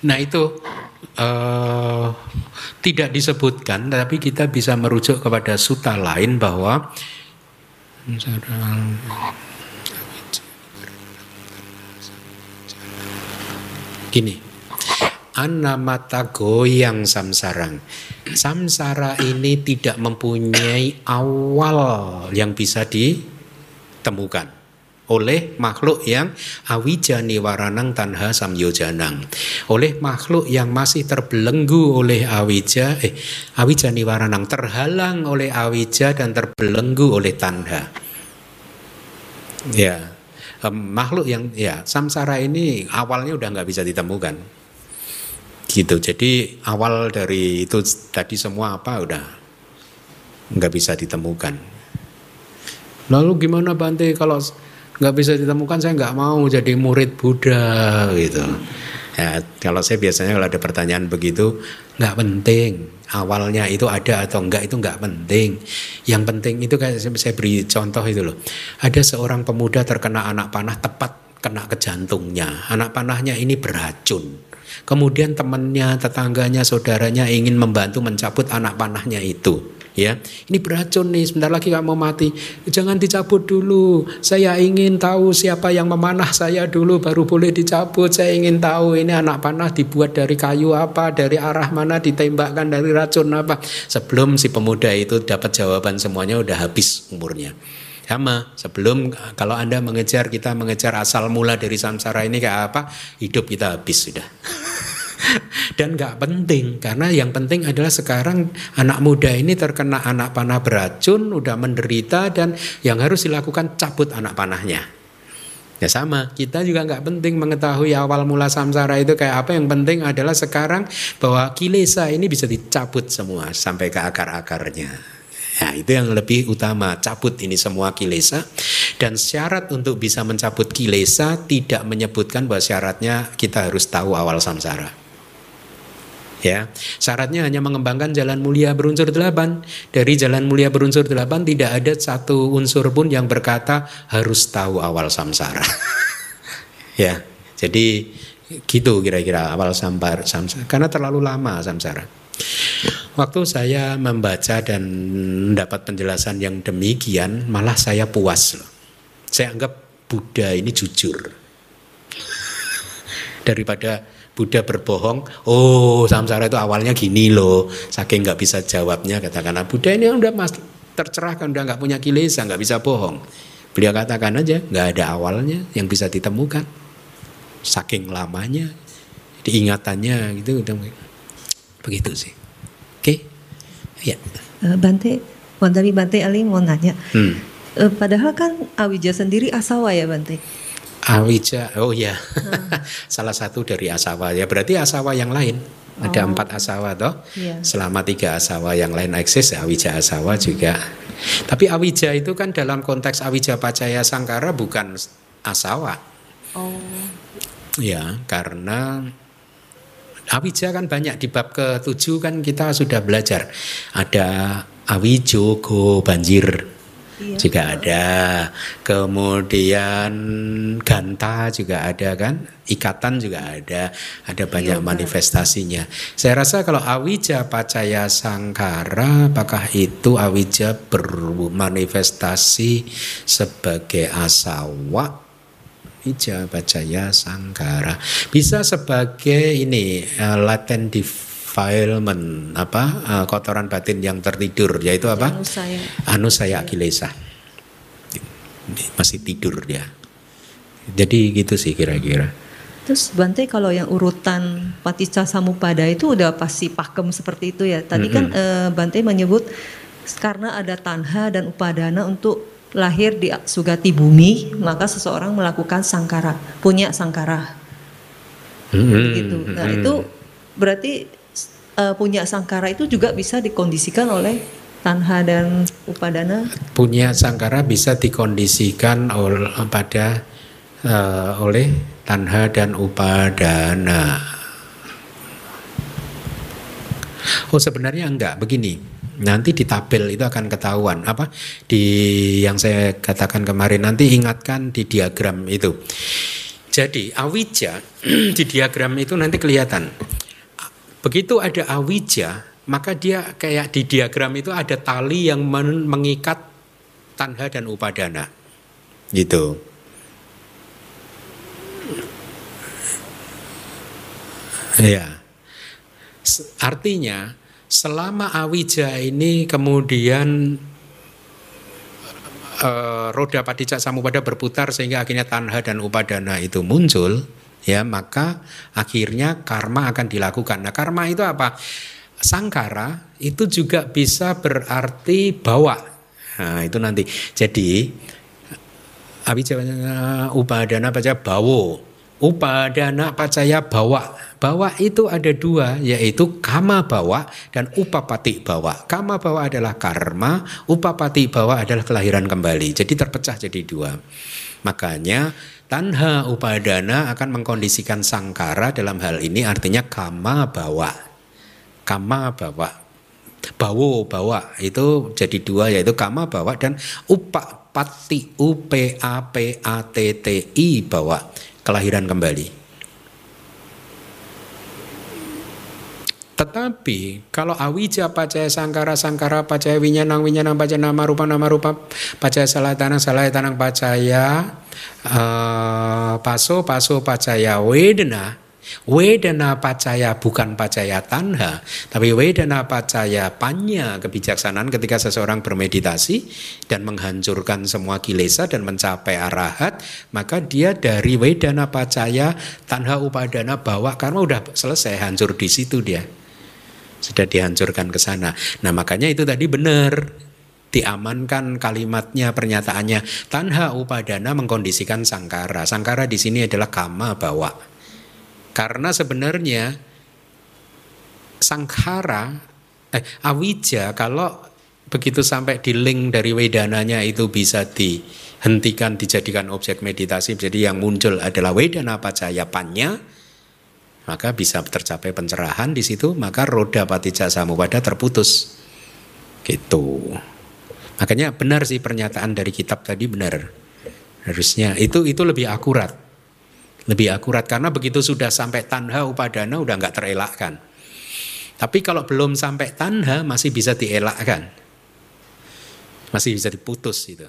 nah itu eh, tidak disebutkan, tapi kita bisa merujuk kepada suta lain bahwa gini, anamata goyang samsarang. Samsara ini tidak mempunyai awal yang bisa ditemukan oleh makhluk yang awija niwaranang tanha samyojanang. Oleh makhluk yang masih terbelenggu oleh awija eh awija niwaranang terhalang oleh awija dan terbelenggu oleh tanha. Ya em, makhluk yang ya samsara ini awalnya udah nggak bisa ditemukan gitu. Jadi awal dari itu tadi semua apa udah nggak bisa ditemukan. Lalu gimana Bante? Kalau nggak bisa ditemukan saya nggak mau jadi murid Buddha gitu. Ya kalau saya biasanya kalau ada pertanyaan begitu nggak penting. Awalnya itu ada atau enggak itu nggak penting. Yang penting itu kayak saya beri contoh itu loh. Ada seorang pemuda terkena anak panah tepat kena ke jantungnya. Anak panahnya ini beracun kemudian temannya tetangganya saudaranya ingin membantu mencabut anak panahnya itu ya. Ini beracun nih sebentar lagi kamu mati. Jangan dicabut dulu. Saya ingin tahu siapa yang memanah saya dulu baru boleh dicabut. Saya ingin tahu ini anak panah dibuat dari kayu apa dari arah mana ditembakkan dari racun apa. Sebelum si pemuda itu dapat jawaban semuanya udah habis umurnya sama sebelum kalau anda mengejar kita mengejar asal mula dari samsara ini kayak apa hidup kita habis sudah. Dan nggak penting karena yang penting adalah sekarang anak muda ini terkena anak panah beracun udah menderita dan yang harus dilakukan cabut anak panahnya. Ya sama kita juga nggak penting mengetahui awal mula samsara itu kayak apa yang penting adalah sekarang bahwa kilesa ini bisa dicabut semua sampai ke akar-akarnya Ya, itu yang lebih utama, cabut ini semua kilesa. Dan syarat untuk bisa mencabut kilesa tidak menyebutkan bahwa syaratnya kita harus tahu awal samsara. Ya, syaratnya hanya mengembangkan jalan mulia berunsur delapan. Dari jalan mulia berunsur delapan tidak ada satu unsur pun yang berkata harus tahu awal samsara. ya, jadi gitu kira-kira awal samsara, samsara. Karena terlalu lama samsara. Waktu saya membaca dan mendapat penjelasan yang demikian, malah saya puas loh. Saya anggap Buddha ini jujur. Daripada Buddha berbohong, oh samsara itu awalnya gini loh, saking nggak bisa jawabnya katakanlah Buddha ini udah mas tercerahkan, udah nggak punya kilesa, nggak bisa bohong. Beliau katakan aja nggak ada awalnya yang bisa ditemukan, saking lamanya, diingatannya gitu, udah begitu sih. Ya. Eh, Bante, Wandami Bante Ali mau nanya. Hmm. Eh, padahal kan Awija sendiri asawa ya Bante. Awija, oh ya, salah satu dari asawa ya. Berarti asawa yang lain ada Oh. empat asawa toh. Iya. Selama tiga asawa yang lain eksis, awija asawa juga. Tapi awija itu kan dalam konteks awija pacaya sangkara bukan asawa. Oh. Ya, karena Awija kan banyak di bab ke-7 kan kita sudah belajar. Ada awijo go banjir. Iya. Juga ada. Kemudian ganta juga ada kan? Ikatan juga ada. Ada banyak manifestasinya. Saya rasa kalau awija pacaya sangkara apakah itu awija bermanifestasi sebagai asawa Ija Bajaya Sangkara bisa sebagai ini uh, latent defilement apa uh, kotoran batin yang tertidur yaitu apa? Anu saya. anusaya kilesa masih tidur dia. Jadi gitu sih kira-kira. Terus Bante kalau yang urutan Paticca Samupada itu udah pasti pakem seperti itu ya. Tadi kan eh, Bante menyebut karena ada tanha dan upadana untuk lahir di sugati bumi, maka seseorang melakukan sangkara, punya sangkara. Mm-mm, gitu. Nah, mm-mm. itu berarti eh, punya sangkara itu juga bisa dikondisikan oleh tanha dan upadana. punya sangkara bisa dikondisikan ol, pada eh, oleh tanha dan upadana. Oh sebenarnya enggak begini. Nanti di tabel itu akan ketahuan apa di yang saya katakan kemarin nanti ingatkan di diagram itu. Jadi awija di diagram itu nanti kelihatan. Begitu ada awija, maka dia kayak di diagram itu ada tali yang men- mengikat tanha dan upadana. Gitu. Ya. Artinya selama awija ini kemudian eh, roda padicak samupada berputar sehingga akhirnya tanha dan upadana itu muncul, ya maka akhirnya karma akan dilakukan. Nah karma itu apa? Sangkara itu juga bisa berarti bawa. Nah itu nanti. Jadi Abijaya upadana pacaya bawo. Upadana pacaya bawa. Bawa itu ada dua, yaitu kama bawa dan upapati bawa. Kama bawa adalah karma, upapati bawa adalah kelahiran kembali. Jadi terpecah jadi dua. Makanya tanha upadana akan mengkondisikan sangkara dalam hal ini artinya kama bawa. Kama bawa bawo bawa itu jadi dua yaitu kama bawa dan upa pati u p a p a t t i bawa kelahiran kembali. Tetapi kalau awija pacaya sangkara sangkara pacaya winyanang winyanang pacaya nama rupa nama rupa pacaya salah tanang salah tanang pacaya uh, paso paso pacaya wedana Wedana pacaya bukan pacaya tanha, tapi wedana pacaya panya kebijaksanaan ketika seseorang bermeditasi dan menghancurkan semua kilesa dan mencapai arahat, maka dia dari wedana pacaya tanha upadana bawa karena udah selesai hancur di situ dia. Sudah dihancurkan ke sana. Nah, makanya itu tadi benar diamankan kalimatnya pernyataannya tanha upadana mengkondisikan sangkara. Sangkara di sini adalah kama bawa. Karena sebenarnya sangkara eh awija kalau begitu sampai di link dari wedananya itu bisa dihentikan dijadikan objek meditasi. Jadi yang muncul adalah wedana pacaya panya maka bisa tercapai pencerahan di situ maka roda patija samupada terputus. Gitu. Makanya benar sih pernyataan dari kitab tadi benar. Harusnya itu itu lebih akurat lebih akurat karena begitu sudah sampai tanha upadana udah nggak terelakkan. Tapi kalau belum sampai tanha masih bisa dielakkan. Masih bisa diputus itu.